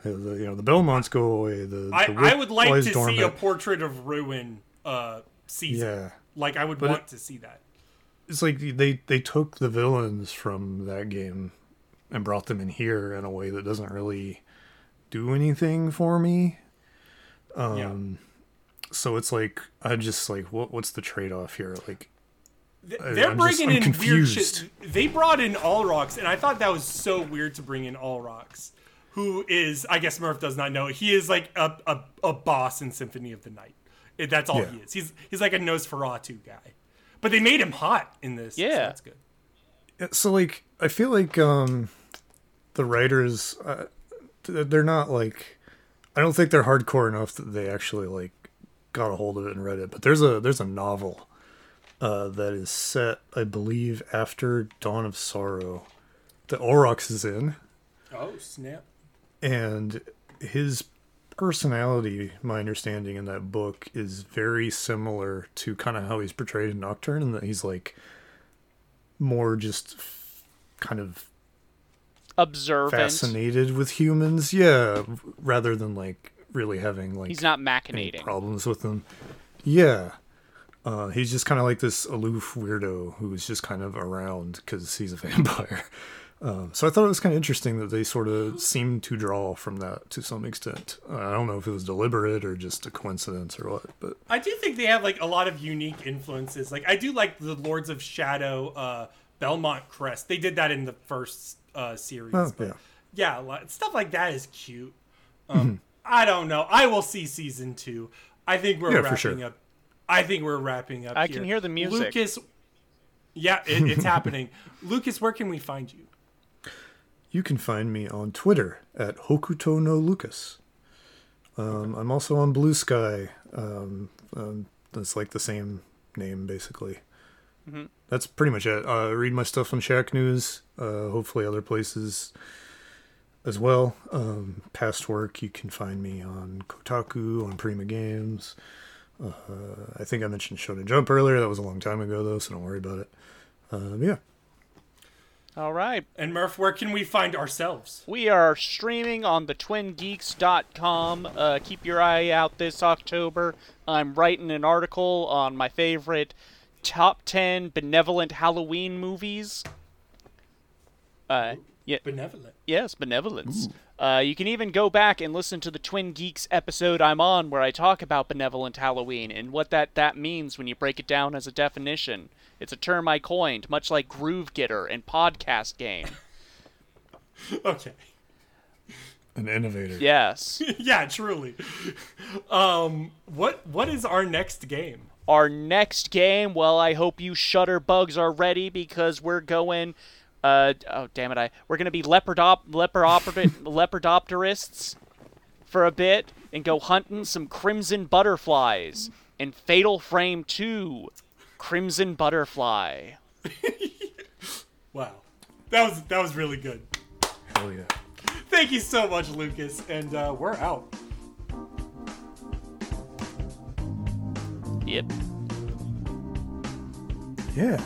uh, The, you know the Belmonts go away. The, I, the I would like to see a portrait of Ruin uh, season. Yeah, Like I would But want to see that. It's like they they took the villains from that game and brought them in here in a way that doesn't really do anything for me. Um, so it's like I just like what what's the trade off here? Like They're I'm just- bringing I'm in weird shit. They brought in Olrox, and I thought that was so weird to bring in Olrox, who is, I guess Murph does not know, he is like a, a, a boss in Symphony of the Night. That's all Yeah. he is. He's he's like a Nosferatu guy. But they made him hot in this. Yeah, so Yeah. that's good. Yeah, so like I feel like um the writers, uh, they're not like I don't think they're hardcore enough that they actually like got a hold of it and read it. But there's a there's a novel uh that is set I believe after Dawn of Sorrow that Olrox is in Oh snap! and his personality my understanding in that book is very similar to kind of how he's portrayed in Nocturne and that he's like more just f- kind of Observant. fascinated with humans yeah rather than like really having like He's not machinating. problems with them yeah uh, he's just kind of like this aloof weirdo who's just kind of around because he's a vampire um, so i thought it was kind of interesting that they sort of seemed to draw from that to some extent uh, i don't know if it was deliberate or just a coincidence or what but I do think they have like a lot of unique influences. Like I do like the Lords of Shadow, uh, Belmont Crest. They did that in the first uh, series. Oh, but yeah. yeah, li- stuff like that is cute. Um, I don't know. I will see season two. I think we're Yeah, wrapping sure. up. I think we're wrapping up. I here. can hear the music. Lucas. Yeah, it, it's happening. Lucas, where can we find you? You can find me on twitter at hokuto no lucas. Um, i'm also on blue sky. Um, um, that's like the same name basically. That's pretty much it. Uh, read my stuff on Shacknews uh, hopefully other places as well. Um, past work you can find me on kotaku on prima games. Uh, i think i mentioned shonen jump earlier. That was a long time ago though so don't worry about it. Uh, yeah All right. And Murph, where can we find ourselves? We are streaming on the twingeeks.com. Uh, keep your eye out this October. I'm writing an article on my favorite top 10 benevolent Halloween movies. Uh, yeah, Benevolent. yes, benevolence. Uh, you can even go back and listen to the Twin Geeks episode I'm on where I talk about benevolent Halloween and what that, that means when you break it down as a definition. It's a term I coined, much like Groove Getter and Podcast Game. Okay. an innovator Yes. yeah, truly. Um, what what is our next game? Our next game, well, I hope you shutterbugs are ready because we're going. Uh, oh damn it! I we're gonna be leopardop leopardop leopardopterists for a bit and go hunting some crimson butterflies in Fatal Frame Two, Crimson Butterfly. Wow, that was that was really good. hell yeah Thank you so much, Lucas, and uh, we're out. Yep. yeah